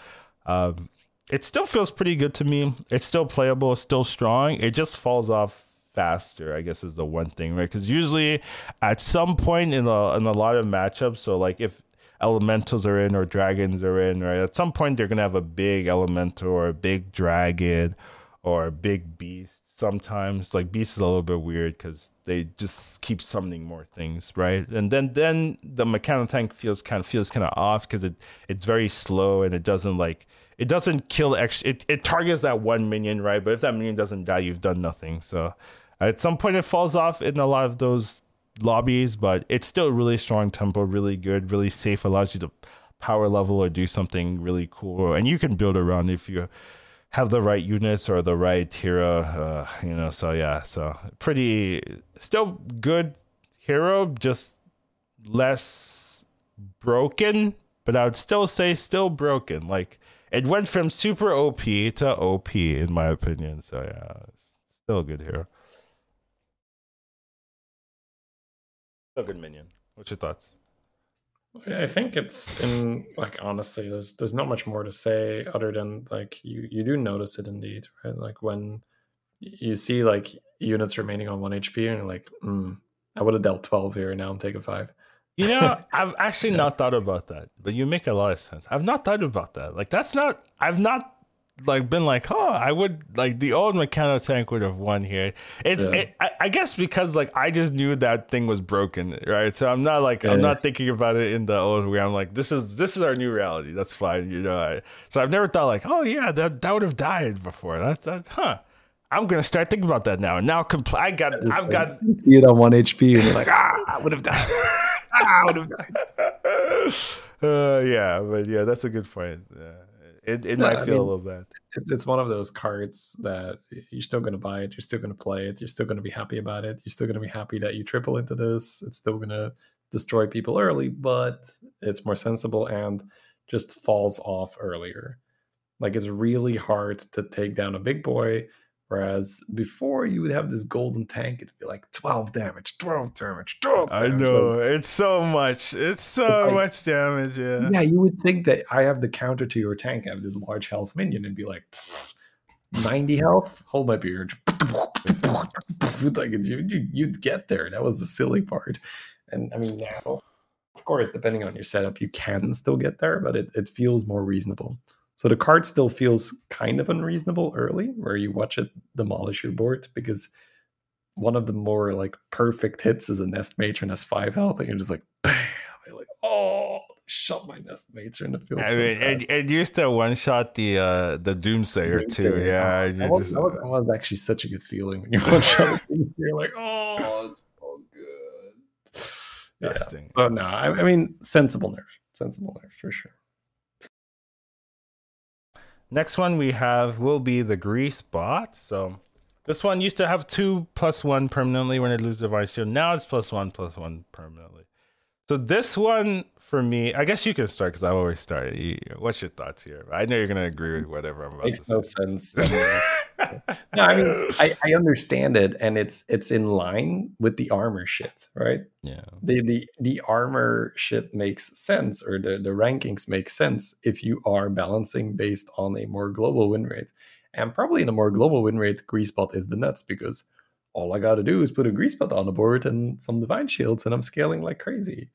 Um, it still feels pretty good to me. It's still playable, it's still strong. It just falls off faster, I guess is the one thing, right? Because usually at some point in a in a lot of matchups, so like if elementals are in or dragons are in, right? At some point they're gonna have a big elemental or a big dragon or a big beast. Sometimes like beast is a little bit weird because they just keep summoning more things, right? And then then the mechanical tank feels kind of feels kind of off because it it's very slow and it doesn't like it doesn't kill extra. It it targets that one minion, right? But if that minion doesn't die, you've done nothing. So at some point, it falls off in a lot of those lobbies, but it's still really strong tempo, really good, really safe. Allows you to power level or do something really cool, and you can build around if you have the right units or the right hero. Uh, you know, so yeah, so pretty still good hero, just less broken. But I would still say still broken. Like it went from super OP to OP in my opinion. So yeah, still a good hero. Still good minion. What's your thoughts? I think it's in like honestly, there's there's not much more to say other than like you you do notice it indeed, right? Like when you see like units remaining on one HP and you're like, mm, I would have dealt twelve here, and now I'm taking five. You know, I've actually yeah. not thought about that, but you make a lot of sense. I've not thought about that. Like that's not. I've not like been like, oh, I would like the old mechanical tank would have won here. It's, yeah. it, I, I, guess because like I just knew that thing was broken, right? So I'm not like yeah. I'm not thinking about it in the old way. I'm like, this is this is our new reality. That's fine, you know. I, so I've never thought like, oh yeah, that that would have died before. That that huh. I'm gonna start thinking about that now. Now, compl- I got, I've got. see it on one HP, and you're like, ah, I would have died. uh, yeah, but yeah, that's a good point. Yeah. It, it might feel mean, a little bad. It's one of those cards that you're still going to buy it. You're still going to play it. You're still going to be happy about it. You're still going to be happy that you triple into this. It's still going to destroy people early, but it's more sensible and just falls off earlier. Like it's really hard to take down a big boy Whereas before you would have this golden tank, it'd be like 12 damage, 12 damage, 12 damage. I know. it's so much. It's so like, much damage. Yeah. Yeah, you would think that I have the counter to your tank. I have this large health minion and be like 90 health. Hold my beard. like you, you'd get there. That was the silly part. And I mean now, of course, depending on your setup, you can still get there, but it, it feels more reasonable. So the card still feels kind of unreasonable early, where you watch it demolish your board because one of the more like perfect hits is a nest matron has five health, and you're just like, bam! You're like, oh, shot my nest matron. It feels. I so mean, it, it, used to one shot the uh the doomsayer, doomsayer too. Yeah, that was, just, that, was, that, was, actually such a good feeling when you one shot. you're like, oh, it's so good. Yeah. So no, I, I mean, sensible nerf, sensible nerf for sure. Next one we have will be the grease bot. So this one used to have two plus one permanently when it loses divine shield. Now it's plus one plus one permanently. So this one for me, I guess you can start because I always start. What's your thoughts here? I know you're going to agree with whatever I'm about Makes no sense. no, I mean, I, I understand it, and it's it's in line with the armor shit, right? Yeah. The the the armor shit makes sense, or the the rankings make sense if you are balancing based on a more global win rate, and probably in a more global win rate, Greasebot is the nuts because all I got to do is put a grease Greasebot on the board and some divine shields, and I'm scaling like crazy.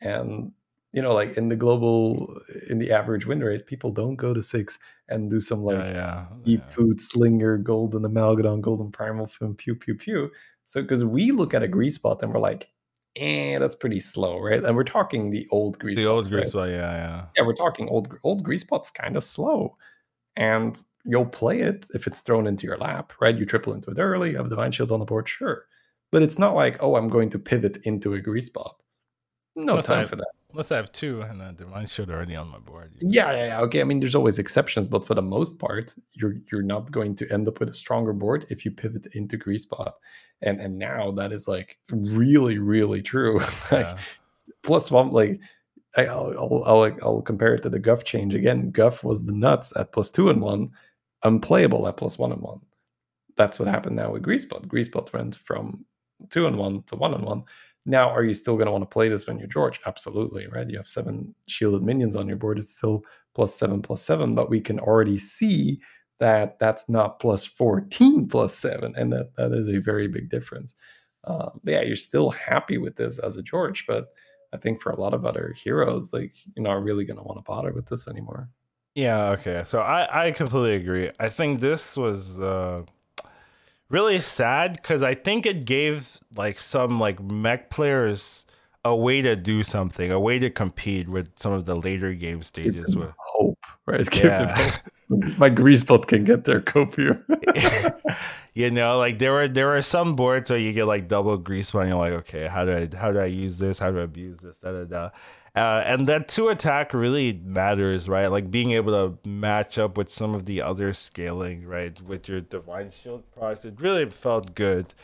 And you know, like in the global, in the average win rate, people don't go to six and do some like yeah, yeah, food yeah. slinger, golden amalgadon, golden Primalfin, pew pew pew. So because we look at a Greasebot and we're like, eh, that's pretty slow, right? And we're talking the old grease. The old grease right? spot, yeah, yeah. Yeah, we're talking old old Greasebot's kind of slow, and you'll play it if it's thrown into your lap, right? You triple into it early, you have a divine shield on the board, sure, but it's not like oh, I'm going to pivot into a Greasebot. No Unless time I, for that. Unless I have two and then divine should already on my board. Yeah, yeah, yeah. Okay. I mean, there's always exceptions, but for the most part, you're you're not going to end up with a stronger board if you pivot into Greasebot. And and now that is like really, really true. like yeah. plus one, like I'll, I'll, I'll, I'll compare it to the Guff change again. Guff was the nuts at plus two and one, unplayable at plus one and one. That's what happened now with Greasebot. Greasebot went from two and one to one and one. Now, are you still going to want to play this when you're George? Absolutely, right? You have seven shielded minions on your board. It's still plus seven plus seven, but we can already see that that's not plus 14 plus seven. And that, that is a very big difference. Um, yeah, you're still happy with this as a George, but I think for a lot of other heroes, like you're not really going to want to bother with this anymore. Yeah. Okay. So I I completely agree. I think this was uh, really sad because I think it gave like some like mech players a way to do something, a way to compete with some of the later game stages. With hope, right? It yeah. hope. My Greasebot can get there, copier. you know, like there were there are some boards where you get like double grease and you're like, okay, how do I how do I use this? How do I abuse this? Da da da. Uh, and that two attack really matters, right? Like being able to match up with some of the other scaling, right? With your divine shield products, it really felt good.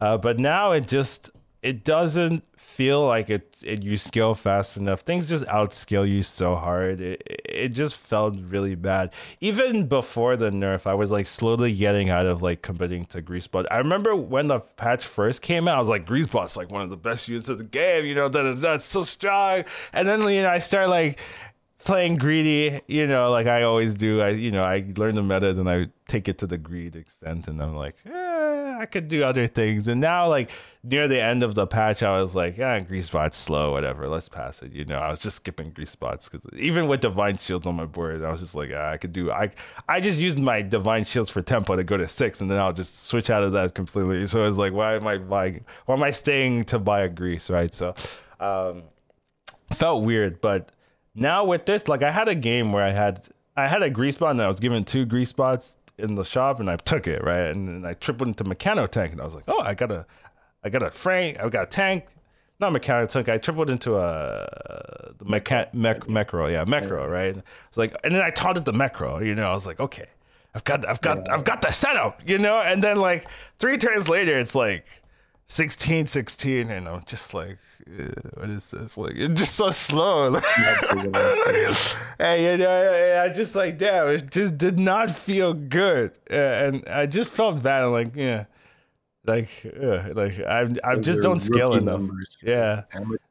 Uh, but now it just it doesn't feel like it, it you scale fast enough. Things just outscale you so hard. It it just felt really bad. Even before the nerf, I was like slowly getting out of like committing to Greasebot. I remember when the patch first came out, I was like, Greasebot's like one of the best units of the game, you know, that that's so strong. And then you know, I start like playing greedy, you know, like I always do. I you know, I learn the meta, then I take it to the greed extent, and I'm like, eh, I could do other things. And now, like near the end of the patch, I was like, yeah, Greasebot's slow, whatever. Let's pass it. You know, I was just skipping Greasebots because even with divine shields on my board, I was just like, ah, I could do. I I just used my divine shields for tempo to go to six, and then I'll just switch out of that completely. So it's like, why am I buying? Why am I staying to buy a grease? Right. So, um, felt weird, but now with this, like I had a game where I had I had a Greasebot and I was given two Greasebots in the shop and I took it right and then I tripled into mechano tank and I was like, oh, I got a, I got a frame, I got a tank, not mechano tank. I tripled into a the mecha, mech, Mechro, yeah, Mechro, right? It's like, and then I taught it the Mechro. You know, I was like, okay, I've got, I've got. I've got the setup. You know, and then like three turns later, it's like 16, 16, and I'm just like, Uh, what is this? Like it's just so slow. and you know, I just like damn, it just did not feel good, uh, and I just felt bad. I'm like yeah, like yeah, like I I just don't scale enough. Numbers. Yeah,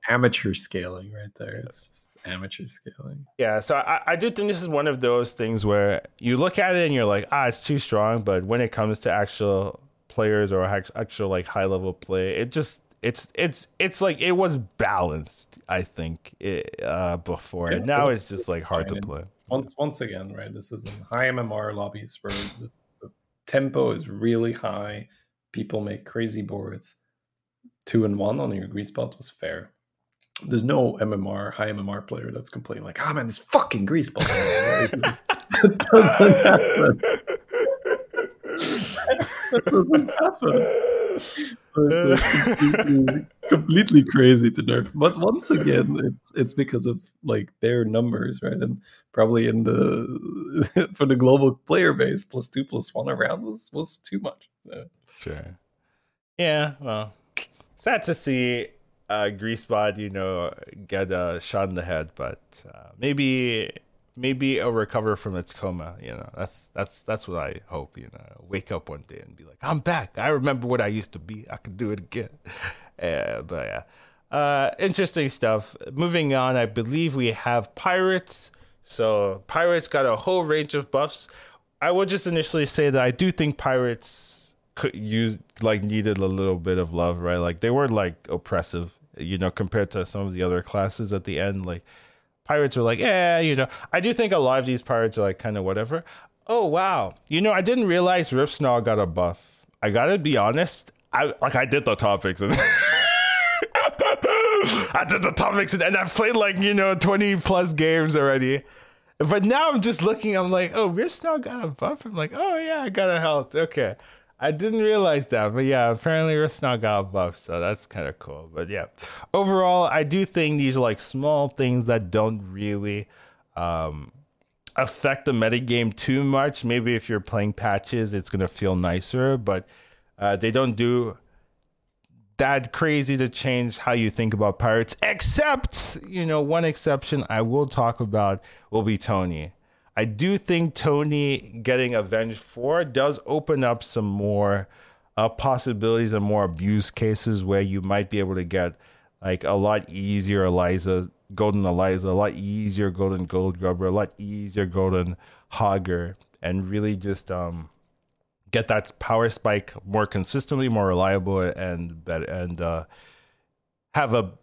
amateur scaling right there. It's just amateur scaling. Yeah, so I I do think this is one of those things where you look at it and you're like ah, it's too strong, but when it comes to actual players or actual like high level play, it just it's it's it's like it was balanced i think it, uh before. And now it's just like hard to play. once once again right this is in high mmr lobbies where the, the tempo is really high. People make crazy boards. Two and one on your Greasebot was fair. There's no mmr high mmr player that's complaining like ah oh, man this fucking Greasebot it doesn't happen. That doesn't happen completely, completely crazy to nerf. But once again, it's it's because of like their numbers, right? And probably in the for the global player base, plus two plus one around was was too much. Yeah. Sure. Yeah. Well, sad to see uh, Greasebot, you know, get a shot in the head, but uh, maybe maybe it'll recover from its coma. You know, that's that's that's what I hope. You know, wake up one day and be like, I'm back. I remember what I used to be. I can do it again. Uh, but yeah, uh, interesting stuff. Moving on, I believe we have pirates. So pirates got a whole range of buffs. I will just initially say that I do think pirates could use like needed a little bit of love, right? Like they were like oppressive, you know, compared to some of the other classes at the end, like pirates are like, yeah, you know, I do think a lot of these pirates are like kind of whatever. Oh wow, you know, I didn't realize Ripsnarl got a buff. I gotta be honest, I like I did the topics and I did the topics and, and I've played like you know twenty plus games already. But now I'm just looking. I'm like, oh, Ripsnarl got a buff. I'm like, oh yeah, I got a health. Okay. I didn't realize that, but yeah, apparently Rustnot got a buff, so that's kind of cool. But yeah, overall, I do think these are like small things that don't really um, affect the metagame too much. Maybe if you're playing patches, it's gonna feel nicer, but uh, they don't do that crazy to change how you think about pirates. Except, you know, one exception I will talk about will be Tony. I do think Tony getting Avenged 4 does open up some more uh, possibilities and more abuse cases where you might be able to get like a lot easier Eliza, Golden Eliza, a lot easier Golden Gold Grubber, a lot easier Golden Hogger, and really just um, get that power spike more consistently, more reliable, and better, and uh, have a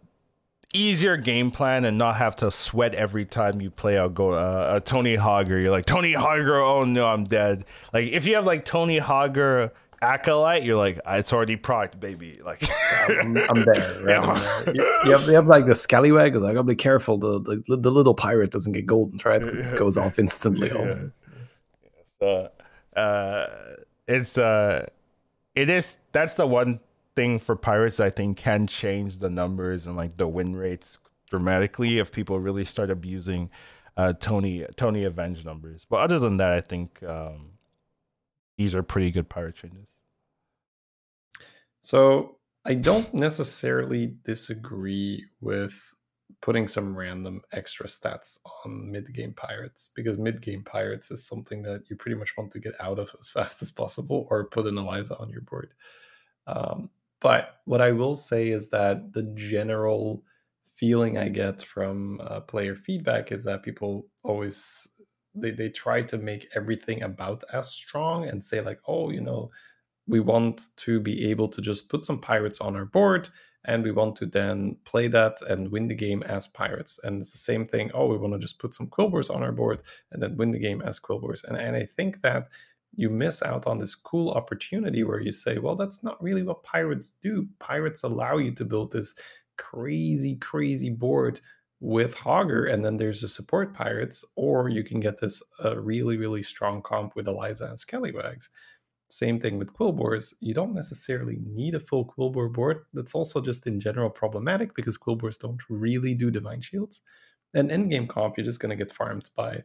easier game plan and not have to sweat every time you play a go uh, a Tony Hogger. You're like Tony Hogger. Oh no, I'm dead. Like if you have like Tony Hogger acolyte, you're like, it's already proc, baby. Like, I'm, I'm, there. Right? Yeah. I'm there. You, you, have, you have like the scallywag. Like, I'll be careful. The, the the little pirate doesn't get golden, right? Because it goes off instantly. Yeah. So, uh, it's uh, it is. That's the one thing for pirates I think can change the numbers and like the win rates dramatically if people really start abusing uh, Tony Tony Avenge numbers. But other than that, I think um, these are pretty good pirate changes. So I don't necessarily disagree with putting some random extra stats on mid game pirates because mid game pirates is something that you pretty much want to get out of as fast as possible or put an Eliza on your board. Um, but what I will say is that the general feeling I get from uh, player feedback is that people always they, they try to make everything about as strong and say like oh you know we want to be able to just put some pirates on our board and we want to then play that and win the game as pirates. And it's the same thing oh we want to just put some quilboars on our board and then win the game as quilboars and, and i think that you miss out on this cool opportunity where you say well that's not really what pirates do pirates allow you to build this crazy crazy board with Hogger, and then there's the support pirates, or you can get this uh, really, really strong comp with Eliza and Scallywags. Same thing with Quilboars. You don't necessarily need a full Quilboar board. That's also just in general problematic because Quilboars don't really do Divine Shields. And endgame comp, you're just going to get farmed by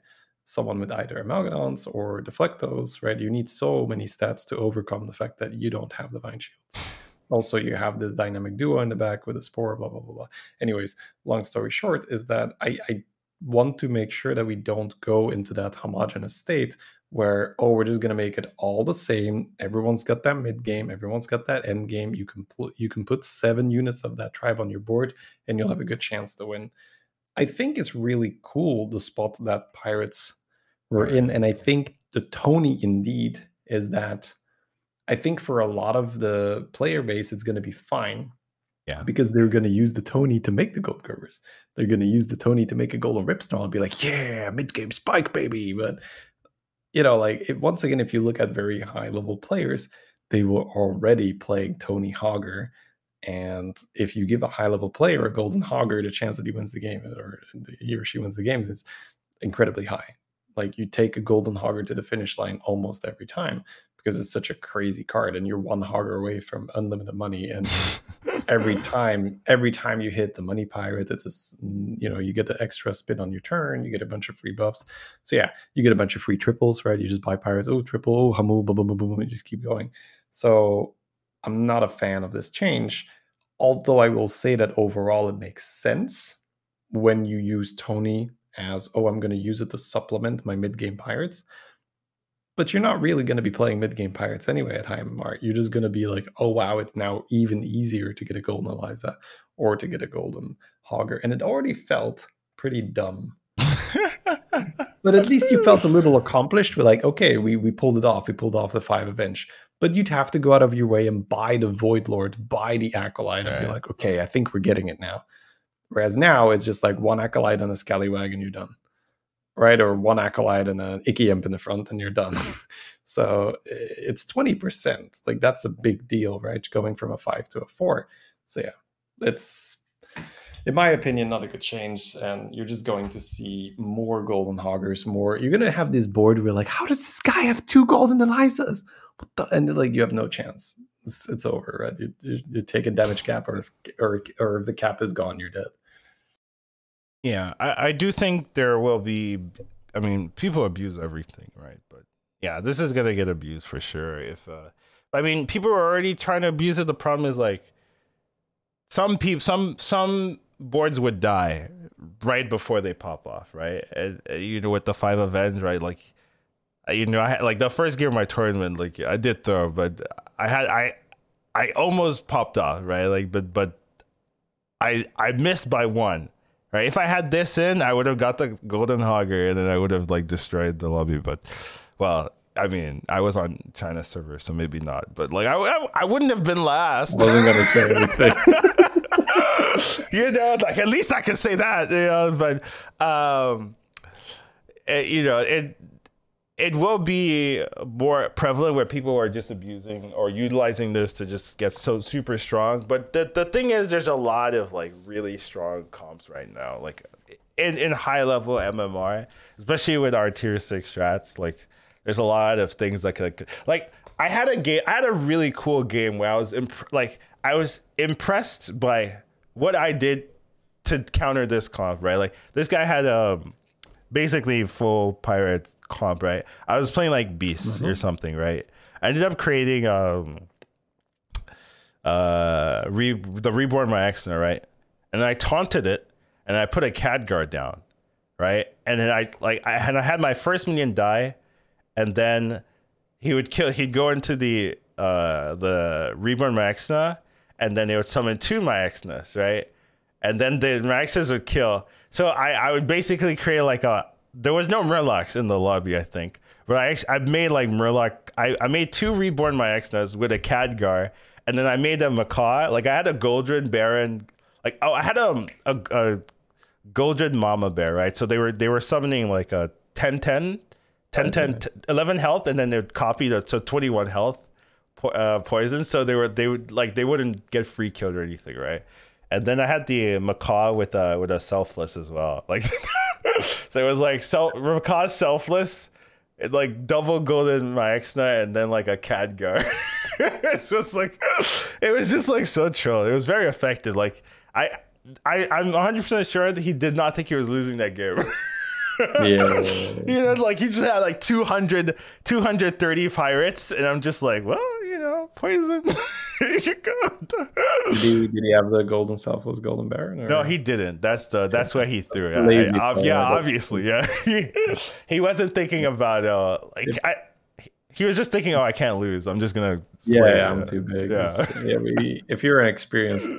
someone with either Amalgadons or Deflectos, right? You need so many stats to overcome the fact that you don't have Divine Shields. Also, you have this dynamic duo in the back with a spore, blah, blah, blah, blah. Anyways, long story short is that I, I want to make sure that we don't go into that homogenous state where oh we're just going to make it all the same everyone's got that mid game everyone's got that end game you can put you can put seven units of that tribe on your board and you'll have a mm-hmm. good chance to win i think it's really cool the spot that pirates were in and i think the tony indeed is that I think for a lot of the player base, it's going to be fine. Yeah. Because they're going to use the Tony to make the gold covers. They're going to use the Tony to make a golden ripsnarl and be like, yeah, mid game spike, baby. But, you know, like, it, once again, if you look at very high level players, they were already playing Tony Hogger. And if you give a high level player a golden Hogger, the chance that he wins the game or he or she wins the games is incredibly high. Like you take a golden Hogger to the finish line almost every time because it's such a crazy card and you're one hogger away from unlimited money and every time every time you hit the money pirate it's a you know you get the extra spin on your turn you get a bunch of free buffs. So yeah you get a bunch of free triples right? You just buy pirates. Oh triple oh hamul boom boom boom boom and just keep going. So i'm not a fan of this change although i will say that overall it makes sense when you use tony as oh i'm going to use it to supplement my mid-game pirates but you're not really going to be playing mid game pirates anyway at high MMR. You're just going to be like, oh wow, it's now even easier to get a golden Eliza or to get a golden Hogger, and it already felt pretty dumb. but at least you felt a little accomplished. We're like, okay, we we pulled it off. We pulled off the five avenge. But you'd have to go out of your way and buy the Void Lord, buy the Acolyte, and be like, okay, I think we're getting it now. Whereas now it's just like one Acolyte and a Scallywag, and you're done right? Or one acolyte and an icky imp in the front, and you're done. so it's 20%. Like that's a big deal, right? Going from a five to a four. So yeah, it's in my opinion, not a good change. And you're just going to see more golden hoggers, more. You're gonna have this board where like, how does this guy have two golden Elizas? And like you have no chance. It's, it's over, right? You, you, you take a damage cap, or or or if the cap is gone, you're dead. Yeah, I, I do think there will be. I mean, people abuse everything, right? But yeah, this is gonna get abused for sure. If uh, I mean, people are already trying to abuse it. The problem is like, some people some some boards would die right before they pop off, right? And, uh, you know, with the five events, right? Like, uh, you know, I had like the first game of my tournament, like I did throw, but I had I I almost popped off, right? Like, but but I I missed by one, right? If I had this in, I would have got the golden hogger, and then I would have like destroyed the lobby. But well, I mean, I was on China server, so maybe not. But like, I I, I wouldn't have been last. Wasn't gonna say anything. you know, like at least I can say that. You know, but um, it, eh, you know, it it will be more prevalent where people are just abusing or utilizing this to just get so super strong. But the the thing is, there's a lot of like really strong comps right now, like in in high level MMR, especially with our tier six strats. Like, there's a lot of things that could like. I had a game. I had a really cool game where I was imp- like I was impressed by what I did to counter this comp, right? Like this guy had um basically full pirate comp, right? I was playing like beasts mm-hmm. or something, right? I ended up creating um uh re- the reborn Maexxna, right? And I taunted it and I put a Khadgar down, right? And then I like I and I had my first minion die, and then he would kill he'd go into the uh the reborn Maexxna and then they would summon two Maexxnas, right? And then the Maexxnas would kill. So I, I would basically create like a. There was no Murlocs in the lobby, I think, but I actually, I made like Murloc. I, I made two reborn Maexxnas with a Khadgar, and then I made a Macaw. Like I had a Goldred Baron. Like oh, I had a a, a Goldred Mama Bear, right? So they were they were summoning like a 10 10 10 10 11 health and then they'd copy the so 21 health po- uh, poison, so they were they would like they wouldn't get free killed or anything, right? And then I had the macaw with a with a selfless as well, like so it was like self macaw selfless, like double golden Maexxna, and then like a Khadgar. it's just like it was just like so chill. It was very effective. Like I I I'm 100 percent sure that he did not think he was losing that game. yeah. you know, like he just had like 200, 230 pirates, and I'm just like, well, you know, poison. did, he, did he have the golden selfless golden baron? Or? No, he didn't. That's the that's why he threw it. I, I, yeah, obviously, yeah. he, he wasn't thinking about uh like I. He was just thinking, "Oh, I can't lose. I'm just gonna." Yeah, yeah I'm too big. Yeah, yeah. We, if you're an experienced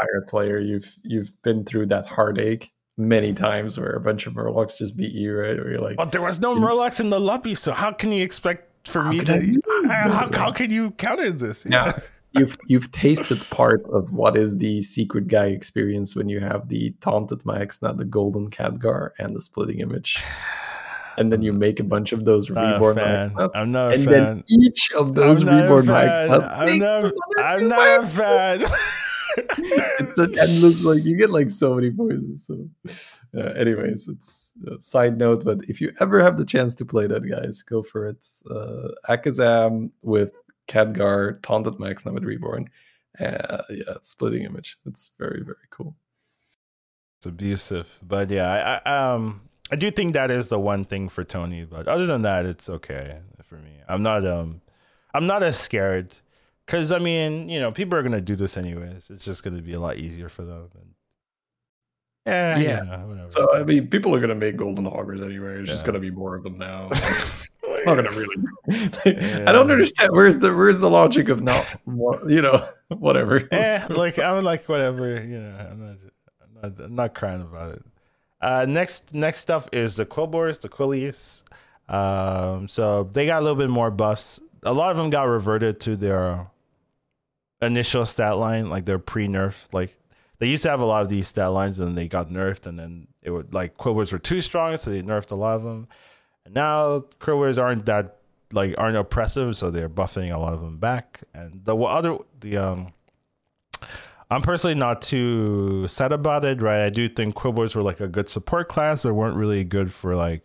pirate player, you've you've been through that heartache many times where a bunch of Murlocs just beat you, right? Where you're like, but there was no Murlocs in the lobby, so how can you expect for me to? How, how can you counter this? Yeah. You've you've tasted part of what is the secret guy experience when you have the taunted max, not the golden Khadgar, and the splitting image. And then you make a bunch of those not reborn I'm not a and fan. then each of those reborn max I'm not, I'm not a fan. it's an endless like you get like so many poisons. So, uh, anyways, it's a side note. But if you ever have the chance to play that, guys, go for it. Uh, Akazam with Khadgar, taunted max now with reborn. Uh, yeah, splitting image. It's very very cool. It's abusive, but yeah, I, I um I do think that is the one thing for Tony. But other than that, it's okay for me. I'm not um I'm not as scared because I mean, you know, people are gonna do this anyways. It's just gonna be a lot easier for them. And, yeah, yeah. You know, so I mean, people are gonna make golden hoggers anyway. There's yeah. just gonna be more of them now. I'm not gonna really. yeah. I don't understand. Where's the where's the logic of not, you know, whatever. Yeah, like I'm like whatever. You know, I'm not, I'm not, I'm not crying about it. Uh, next next stuff is the Quilboars, the Quillies. Um, so they got a little bit more buffs. A lot of them got reverted to their initial stat line, like their pre nerf. Like they used to have a lot of these stat lines, and they got nerfed, and then it would like Quilboars were too strong, so they nerfed a lot of them. And now Quilboars aren't that like aren't oppressive, so they're buffing a lot of them back. And the other the um. I'm personally not too sad about it, right? I do think Quilboars were like a good support class, but weren't really good for like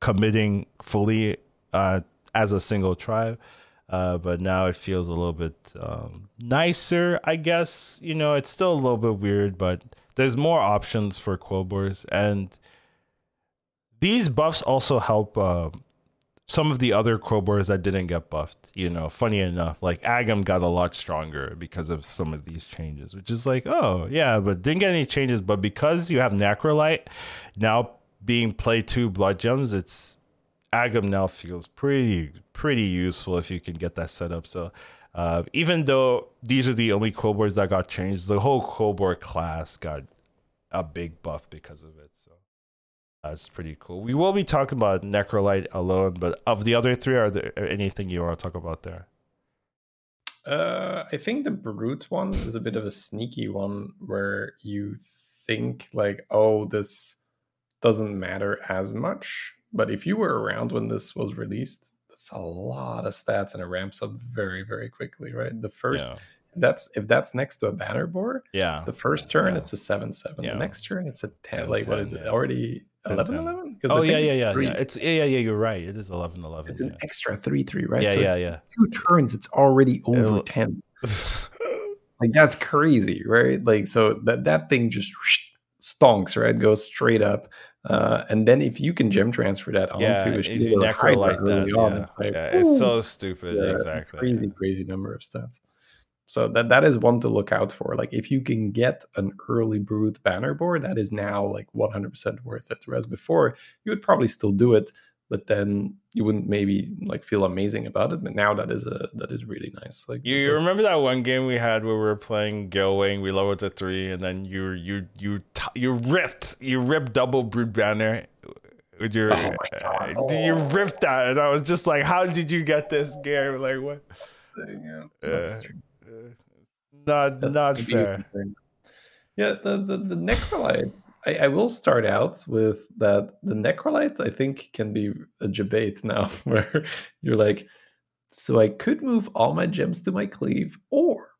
committing fully uh, as a single tribe. Uh, but now it feels a little bit um, nicer, I guess. You know, it's still a little bit weird, but there's more options for Quilboars. And these buffs also help uh, some of the other Quilboars that didn't get buffed. You know, funny enough, like Aggem got a lot stronger because of some of these changes, which is like, oh yeah, but didn't get any changes. But because you have Necrolyte now being play two blood gems, it's Aggem now feels pretty pretty useful if you can get that set up. So uh, even though these are the only Quilboars that got changed, the whole Quilboar class got a big buff because of it. That's pretty cool. We will be talking about Necrolyte alone, but of the other three, are there anything you want to talk about there? Uh, I think the brute one is a bit of a sneaky one where you think like, oh, this doesn't matter as much. But if you were around when this was released, that's a lot of stats and it ramps up very, very quickly, right? The first yeah that's if that's next to a Bannerboar. Yeah. The first turn yeah. it's a seven seven. Yeah. The next turn it's a ten. Yeah, like 10, what is it? Already 11 11? Oh yeah, yeah, yeah, yeah. It's yeah, yeah, yeah. You're right. It is 11 11. It's an extra three three, right? Yeah, so yeah, yeah. Two turns, it's already over It'll... ten. like that's crazy, right? Like so that that thing just stonks, right? Goes straight up. Uh, and then if you can gem transfer that onto yeah, a shield like that, on, yeah. it's like, yeah, it's so stupid. Yeah, exactly. Crazy, crazy number of stats. So that that is one to look out for. Like if you can get an early brute Bannerboar, that is now like 100% worth it. Whereas before, you would probably still do it, but then you wouldn't maybe like feel amazing about it. But now that is a that is really nice. Like you, you remember that one game we had where we were playing Gilwing, we lowered to three, and then you you you you ripped you ripped double brute banner with your oh my God. Uh, you ripped that, and I was just like, how did you get this game? Like what? Yeah, that's true not not fair. Yeah, the the, the Necrolyte. I, I, will start out with that. The Necrolyte, I think, can be a debate now, where you're like, so I could move all my gems to my cleave, or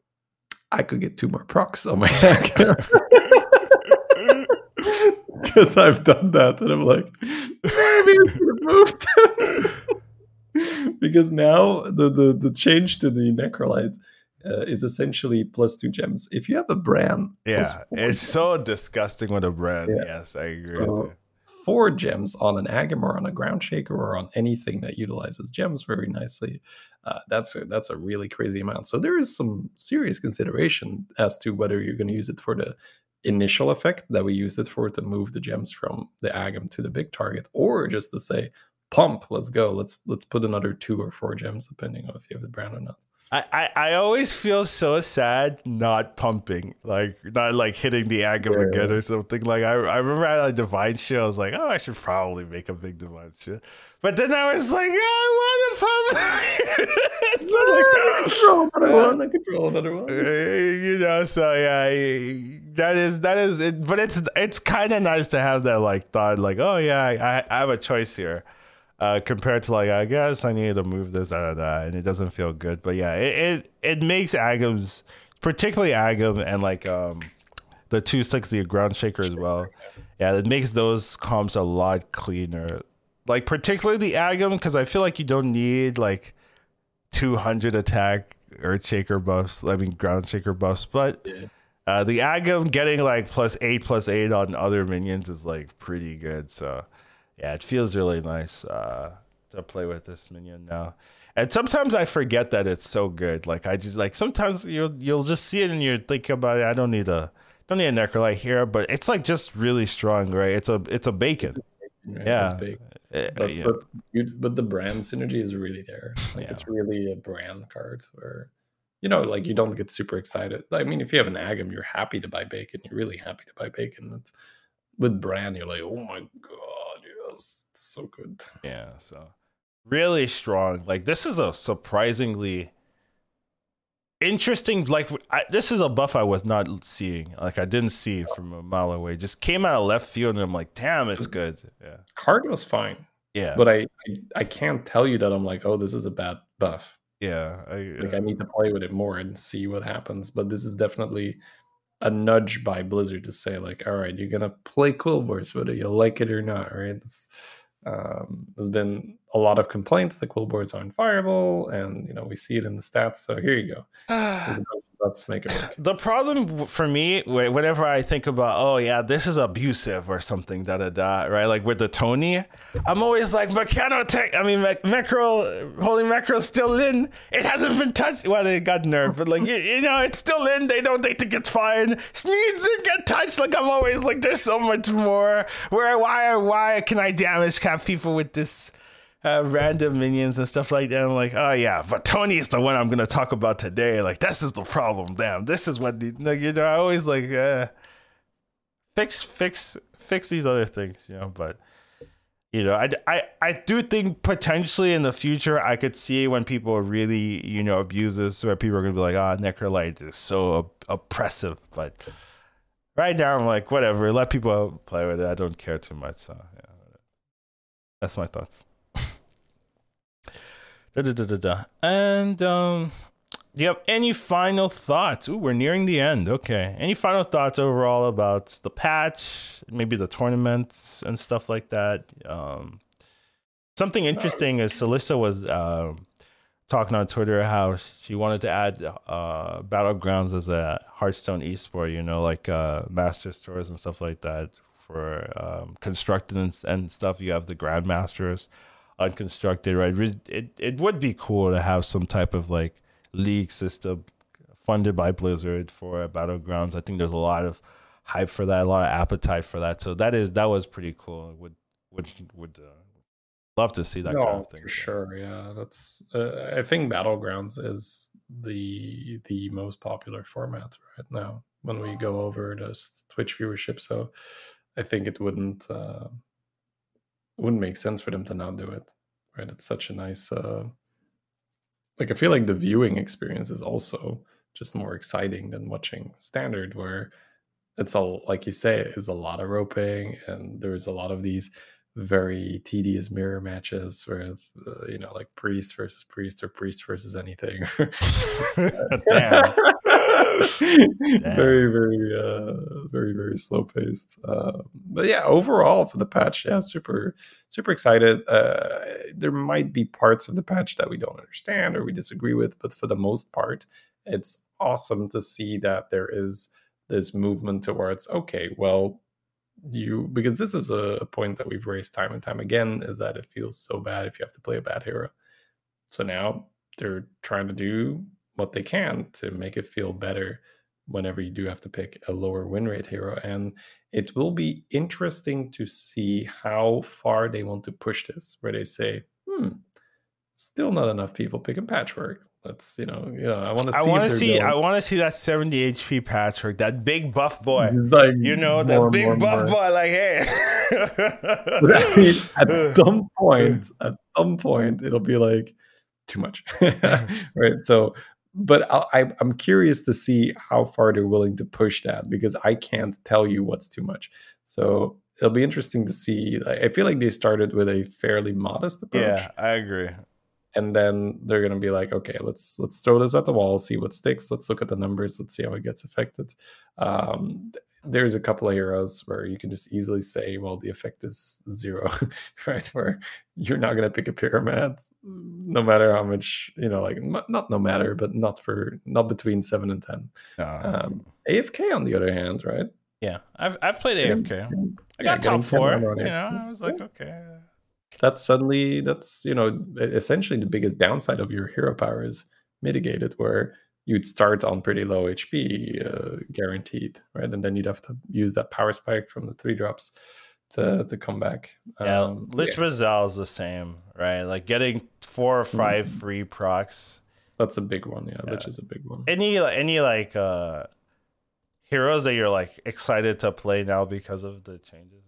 I could get two more procs on my deck. Because I've done that, and I'm like, maybe I moved them. because now the, the the change to the Necrolyte uh, is essentially plus two gems. If you have a Brann, yeah, it's gems. so disgusting with a Brann. Yeah. Yes, I agree. So, four gems on an Aggem or on a ground shaker or on anything that utilizes gems very nicely. Uh, that's a, that's a really crazy amount. So there is some serious consideration as to whether you're going to use it for the initial effect that we used it for to move the gems from the Aggem to the big target, or just to say pump, let's go, let's let's put another two or four gems depending on if you have the Brann or not. I, I, I always feel so sad not pumping, like not like hitting the Aggem yeah. again or something. Like I, I remember at a divine shit, I was like, oh, I should probably make a big divine shit. But then I was like, I want to pump. so like, control another one. I control another one. You know, so yeah, that is that is it. But it's it's kind of nice to have that like thought, like, oh yeah, I, I have a choice here uh, compared to like I guess I need to move this da da da, and it doesn't feel good. But yeah, it it, it makes Aggems, particularly Aggem and like um the two sixty ground shaker as well. Yeah, it makes those comps a lot cleaner. Like particularly the Aggem because I feel like you don't need like two hundred attack Earth Shaker buffs. I mean ground shaker buffs, but. Yeah. Uh, the Aggem getting like plus eight plus eight on other minions is like pretty good. So yeah, it feels really nice uh, to play with this minion now. And sometimes I forget that it's so good. Like I just like sometimes you'll you'll just see it and you're thinking about it. I don't need a don't need a Necrolyte here, but it's like just really strong, right? It's a it's a bacon. Right? Yeah. Uh, but, yeah. But, but the Brann synergy is really there. Like yeah. it's really a Brann card where you know, like you don't get super excited. I mean, if you have an Aggem, you're happy to buy bacon. You're really happy to buy bacon. It's, with Brann, you're like, oh my god was so good. Yeah, so really strong. Like this is a surprisingly interesting. Like I, this is a buff I was not seeing. Like I didn't see from a mile away. Just came out of left field, and I'm like, damn, it's mm-hmm. good. Yeah, card was fine. Yeah, but I, I, I can't tell you that I'm like, oh, this is a bad buff. Yeah, I, like uh I need to play with it more and see what happens. But this is definitely a nudge by Blizzard to say like, all right, you're gonna play Quilboars whether you like it or not, right? It's, um, there's been a lot of complaints that Quilboars aren't fireable, and you know we see it in the stats. So here you go. let's make it work. The problem for me, whenever I think about, oh yeah, this is abusive or something, da da da, right? Like with the Tony, I'm always like, Mechanotech, I mean, Macro, Holy Mackerel still in. It hasn't been touched. Well, they got nerfed, but like, you, you, know, it's still in. They don't, they think it's fine. Sneeds didn't get touched. Like, I'm always like, there's so much more. Where, why, why can I damage cap people with this? Random minions and stuff like that. I'm like, oh yeah, but Tony is the one I'm gonna talk about today. Like, this is the problem. Damn, this is what the like, you know. I always like uh, fix, fix, fix these other things, you know. But you know, I, I, I do think potentially in the future I could see when people really, you know, abuse this, where people are gonna be like, ah, oh, Necrolyte is so op- oppressive. But right now, I'm like, whatever, let people play with it. I don't care too much. So yeah, that's my thoughts. Da, da, da, da, da. And um, do you have any final thoughts? Ooh, we're nearing the end. Okay. Any final thoughts overall about the patch, maybe the tournaments and stuff like that? Um, something interesting is Celissa was uh, talking on Twitter how she wanted to add uh, Battlegrounds as a Hearthstone esport, you know, like uh, Masters Tours and stuff like that for um, constructed and, and stuff. You have the Grandmasters unconstructed, right? It it would be cool to have some type of like league system funded by Blizzard for Battlegrounds. I think there's a lot of hype for that, a lot of appetite for that. So that is that was pretty cool. Would would would uh, love to see that no, kind of thing. For sure, yeah. That's uh, I think Battlegrounds is the the most popular format right now when we go over this Twitch viewership. So I think it wouldn't uh, wouldn't make sense for them to not do it right? It's such a nice uh like i feel like the viewing experience is also just more exciting than watching standard where it's all like you say is a lot of roping and there's a lot of these very tedious mirror matches with uh, you know like priest versus priest or priest versus anything very very uh very very slow paced uh, but yeah overall for the patch yeah super super excited. Uh there might be parts of the patch that we don't understand or we disagree with but for the most part it's awesome to see that there is this movement towards okay well you because this is a point that we've raised time and time again is that it feels so bad if you have to play a bad hero. So now they're trying to do what they can to make it feel better whenever you do have to pick a lower win rate hero. And it will be interesting to see how far they want to push this, where they say, hmm, still not enough people picking Patchwerk. Let's, you know, you know, I want to see. I want to see. Going. I want to see that 70 HP Patchwerk, that big buff boy. Like you know, that big more, buff more. boy. Like, hey. but I mean, at some point, at some point, it'll be like too much, right? So but I, am curious to see how far they're willing to push that because I can't tell you what's too much. So it'll be interesting to see. I feel like they started with a fairly modest approach. Yeah, I agree. And then they're gonna be like, okay, let's let's throw this at the wall, see what sticks. Let's look at the numbers. Let's see how it gets affected. Um, there's a couple of heroes where you can just easily say, well, the effect is zero, right? Where you're not going to pick a Pyramad, no matter how much, you know, like not no matter, but not for not between seven and ten. Uh, um, AFK on the other hand, right? Yeah, I've I've played AFK. I got yeah, top four. You know, I was like, okay. That's suddenly that's you know essentially the biggest downside of your hero power is mitigated, where you'd start on pretty low HP, uh, guaranteed, right? And then you'd have to use that power spike from the three drops to to come back. Yeah, um, Lich yeah. is the same, right? Like getting four or 5 mm-hmm. free procs. That's a big one. Yeah, yeah, Lich is a big one. Any any like uh heroes that you're like excited to play now because of the changes?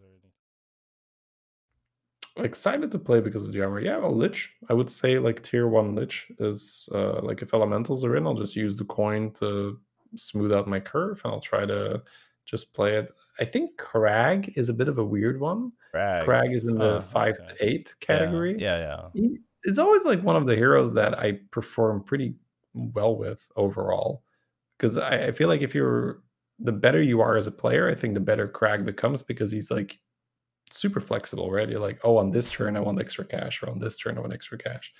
Excited to play because of the armor. Yeah, well, Lich. I would say like tier one Lich is uh, like if elementals are in, I'll just use the coin to smooth out my curve and I'll try to just play it. I think Crag is a bit of a weird one. Crag, Crag is in the five okay. to eight category. Yeah, yeah. yeah. It's always like one of the heroes that I perform pretty well with overall. Because I, I feel like if you're the better you are as a player, I think the better Crag becomes because he's like super flexible, right? You're like, oh, on this turn I want extra cash, or on this turn I want extra cash,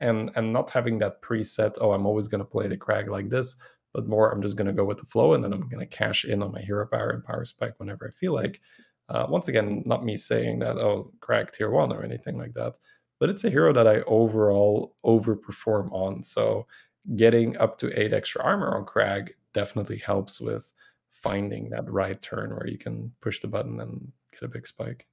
and and not having that preset. Oh, I'm always going to play the crag like this, but more I'm just going to go with the flow and then I'm going to cash in on my hero power and power spike whenever I feel like. Uh, once again, not me saying that, oh, Crag tier one or anything like that, but it's a hero that I overall overperform on. So getting up to eight extra armor on Crag definitely helps with finding that right turn where you can push the button and get a big spike.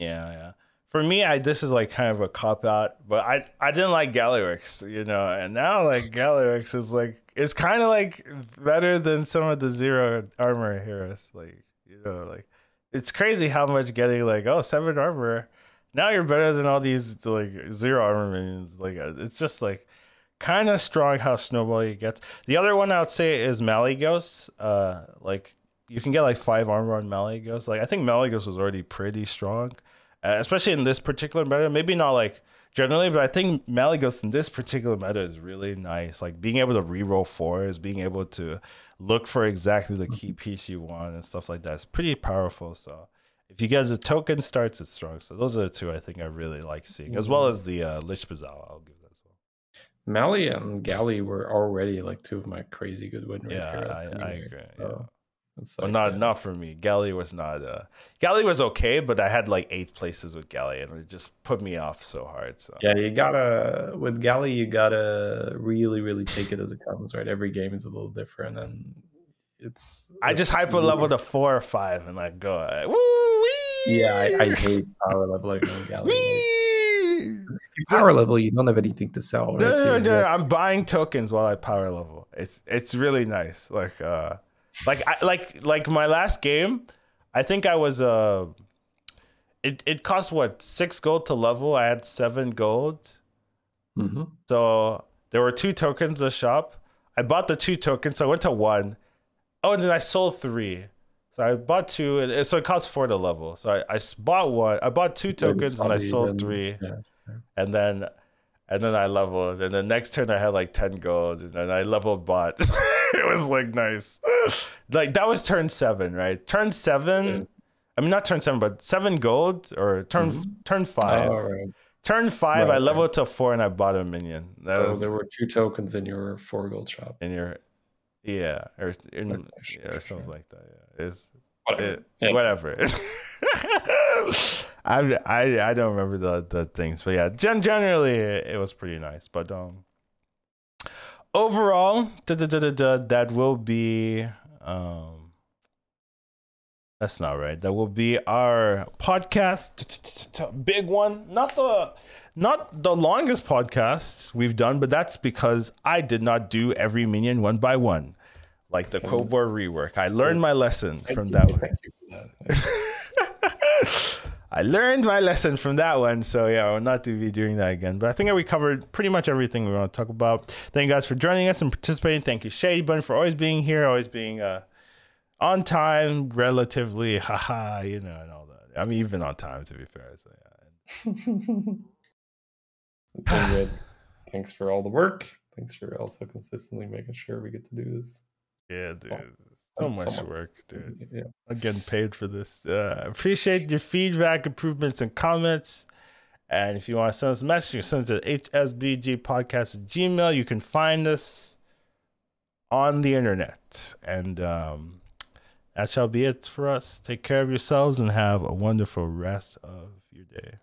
Yeah, yeah. For me, I this is like kind of a cop out, but I I didn't like Gallywix, you know, and now like Gallywix is like it's kind of like better than some of the zero armor heroes, like you know, like it's crazy how much getting like oh seven armor, now you're better than all these like zero armor minions. Like it's just like kind of strong how snowball gets. The other one I would say is Malygos. Uh, like you can get like five armor on Malygos. Like I think Malygos was already pretty strong, uh, especially in this particular meta. Maybe not like generally, but I think Malygos in this particular meta is really nice. Like being able to reroll fours, being able to look for exactly the key piece you want and stuff like that. It's pretty powerful. So if you get the token starts, it's strong. So those are the two I think I really like seeing, as well as the uh, Lich Baz'hial. I'll give that as well. Mally and Galley were already like two of my crazy good win rate yeah, I, I, agree. So yeah. Like, well, not not for me. Galley was not. Uh, Galley was okay, but I had like eighth places with Galley, and it just put me off so hard. So yeah, you gotta with Galley, you gotta really, really take it as it comes. Right, every game is a little different, and it's. I just hyper level to four or five, and I go. Woo! Yeah, I, I hate power leveling on Galley power level, you don't have anything to sell. Right? No, no, no, I'm buying tokens while I power level. It's it's really nice. Like uh, like I like like my last game, I think I was uh, it it cost what six gold to level. I had seven gold. Mm-hmm. So there were two tokens a shop. I bought the two tokens, so I went to one. Oh, and then I sold three. So I bought two, and so it costs four to level. So I, I bought one. I bought two tokens, and I sold three. Yeah and then and then I leveled, and the next turn I had like ten gold, and then I leveled bot. it was like nice, like that was turn seven, right? Turn seven, yeah. I mean not turn seven, but seven gold or turn mm-hmm. turn five. Oh, right. Turn five, right, I leveled right. to four, and I bought a minion. That oh, was, there were two tokens in your four gold shop. In your, yeah, or in, okay, sure, yeah, or something sure. like that. Yeah, it's whatever. It, yeah. whatever. I, I I don't remember the the things, but yeah, gen- generally it, it was pretty nice. But um, overall, da, da, da, da, that will be um, that's not right. That will be our podcast, big one. Not the not the longest podcast we've done, but that's because I did not do every minion one by one, like the War rework. I learned my lesson from that one. I learned my lesson from that one. So yeah, I will not to be doing that again. But I think we covered pretty much everything we want to talk about. Thank you guys for joining us and participating. Thank you, Shady Bun, for always being here, always being uh, on time, relatively, haha, you know, and all that. I mean, even on time to be fair. So yeah. it's been good. Thanks for all the work. Thanks for also consistently making sure we get to do this. Yeah, dude. So much work, dude. Yeah. I'm getting paid for this. Uh, appreciate your feedback, improvements, and comments. And if you want to send us a message, you can send it to hsbgpodcast at gmail. You can find us on the internet. And um, that shall be it for us. Take care of yourselves and have a wonderful rest of your day.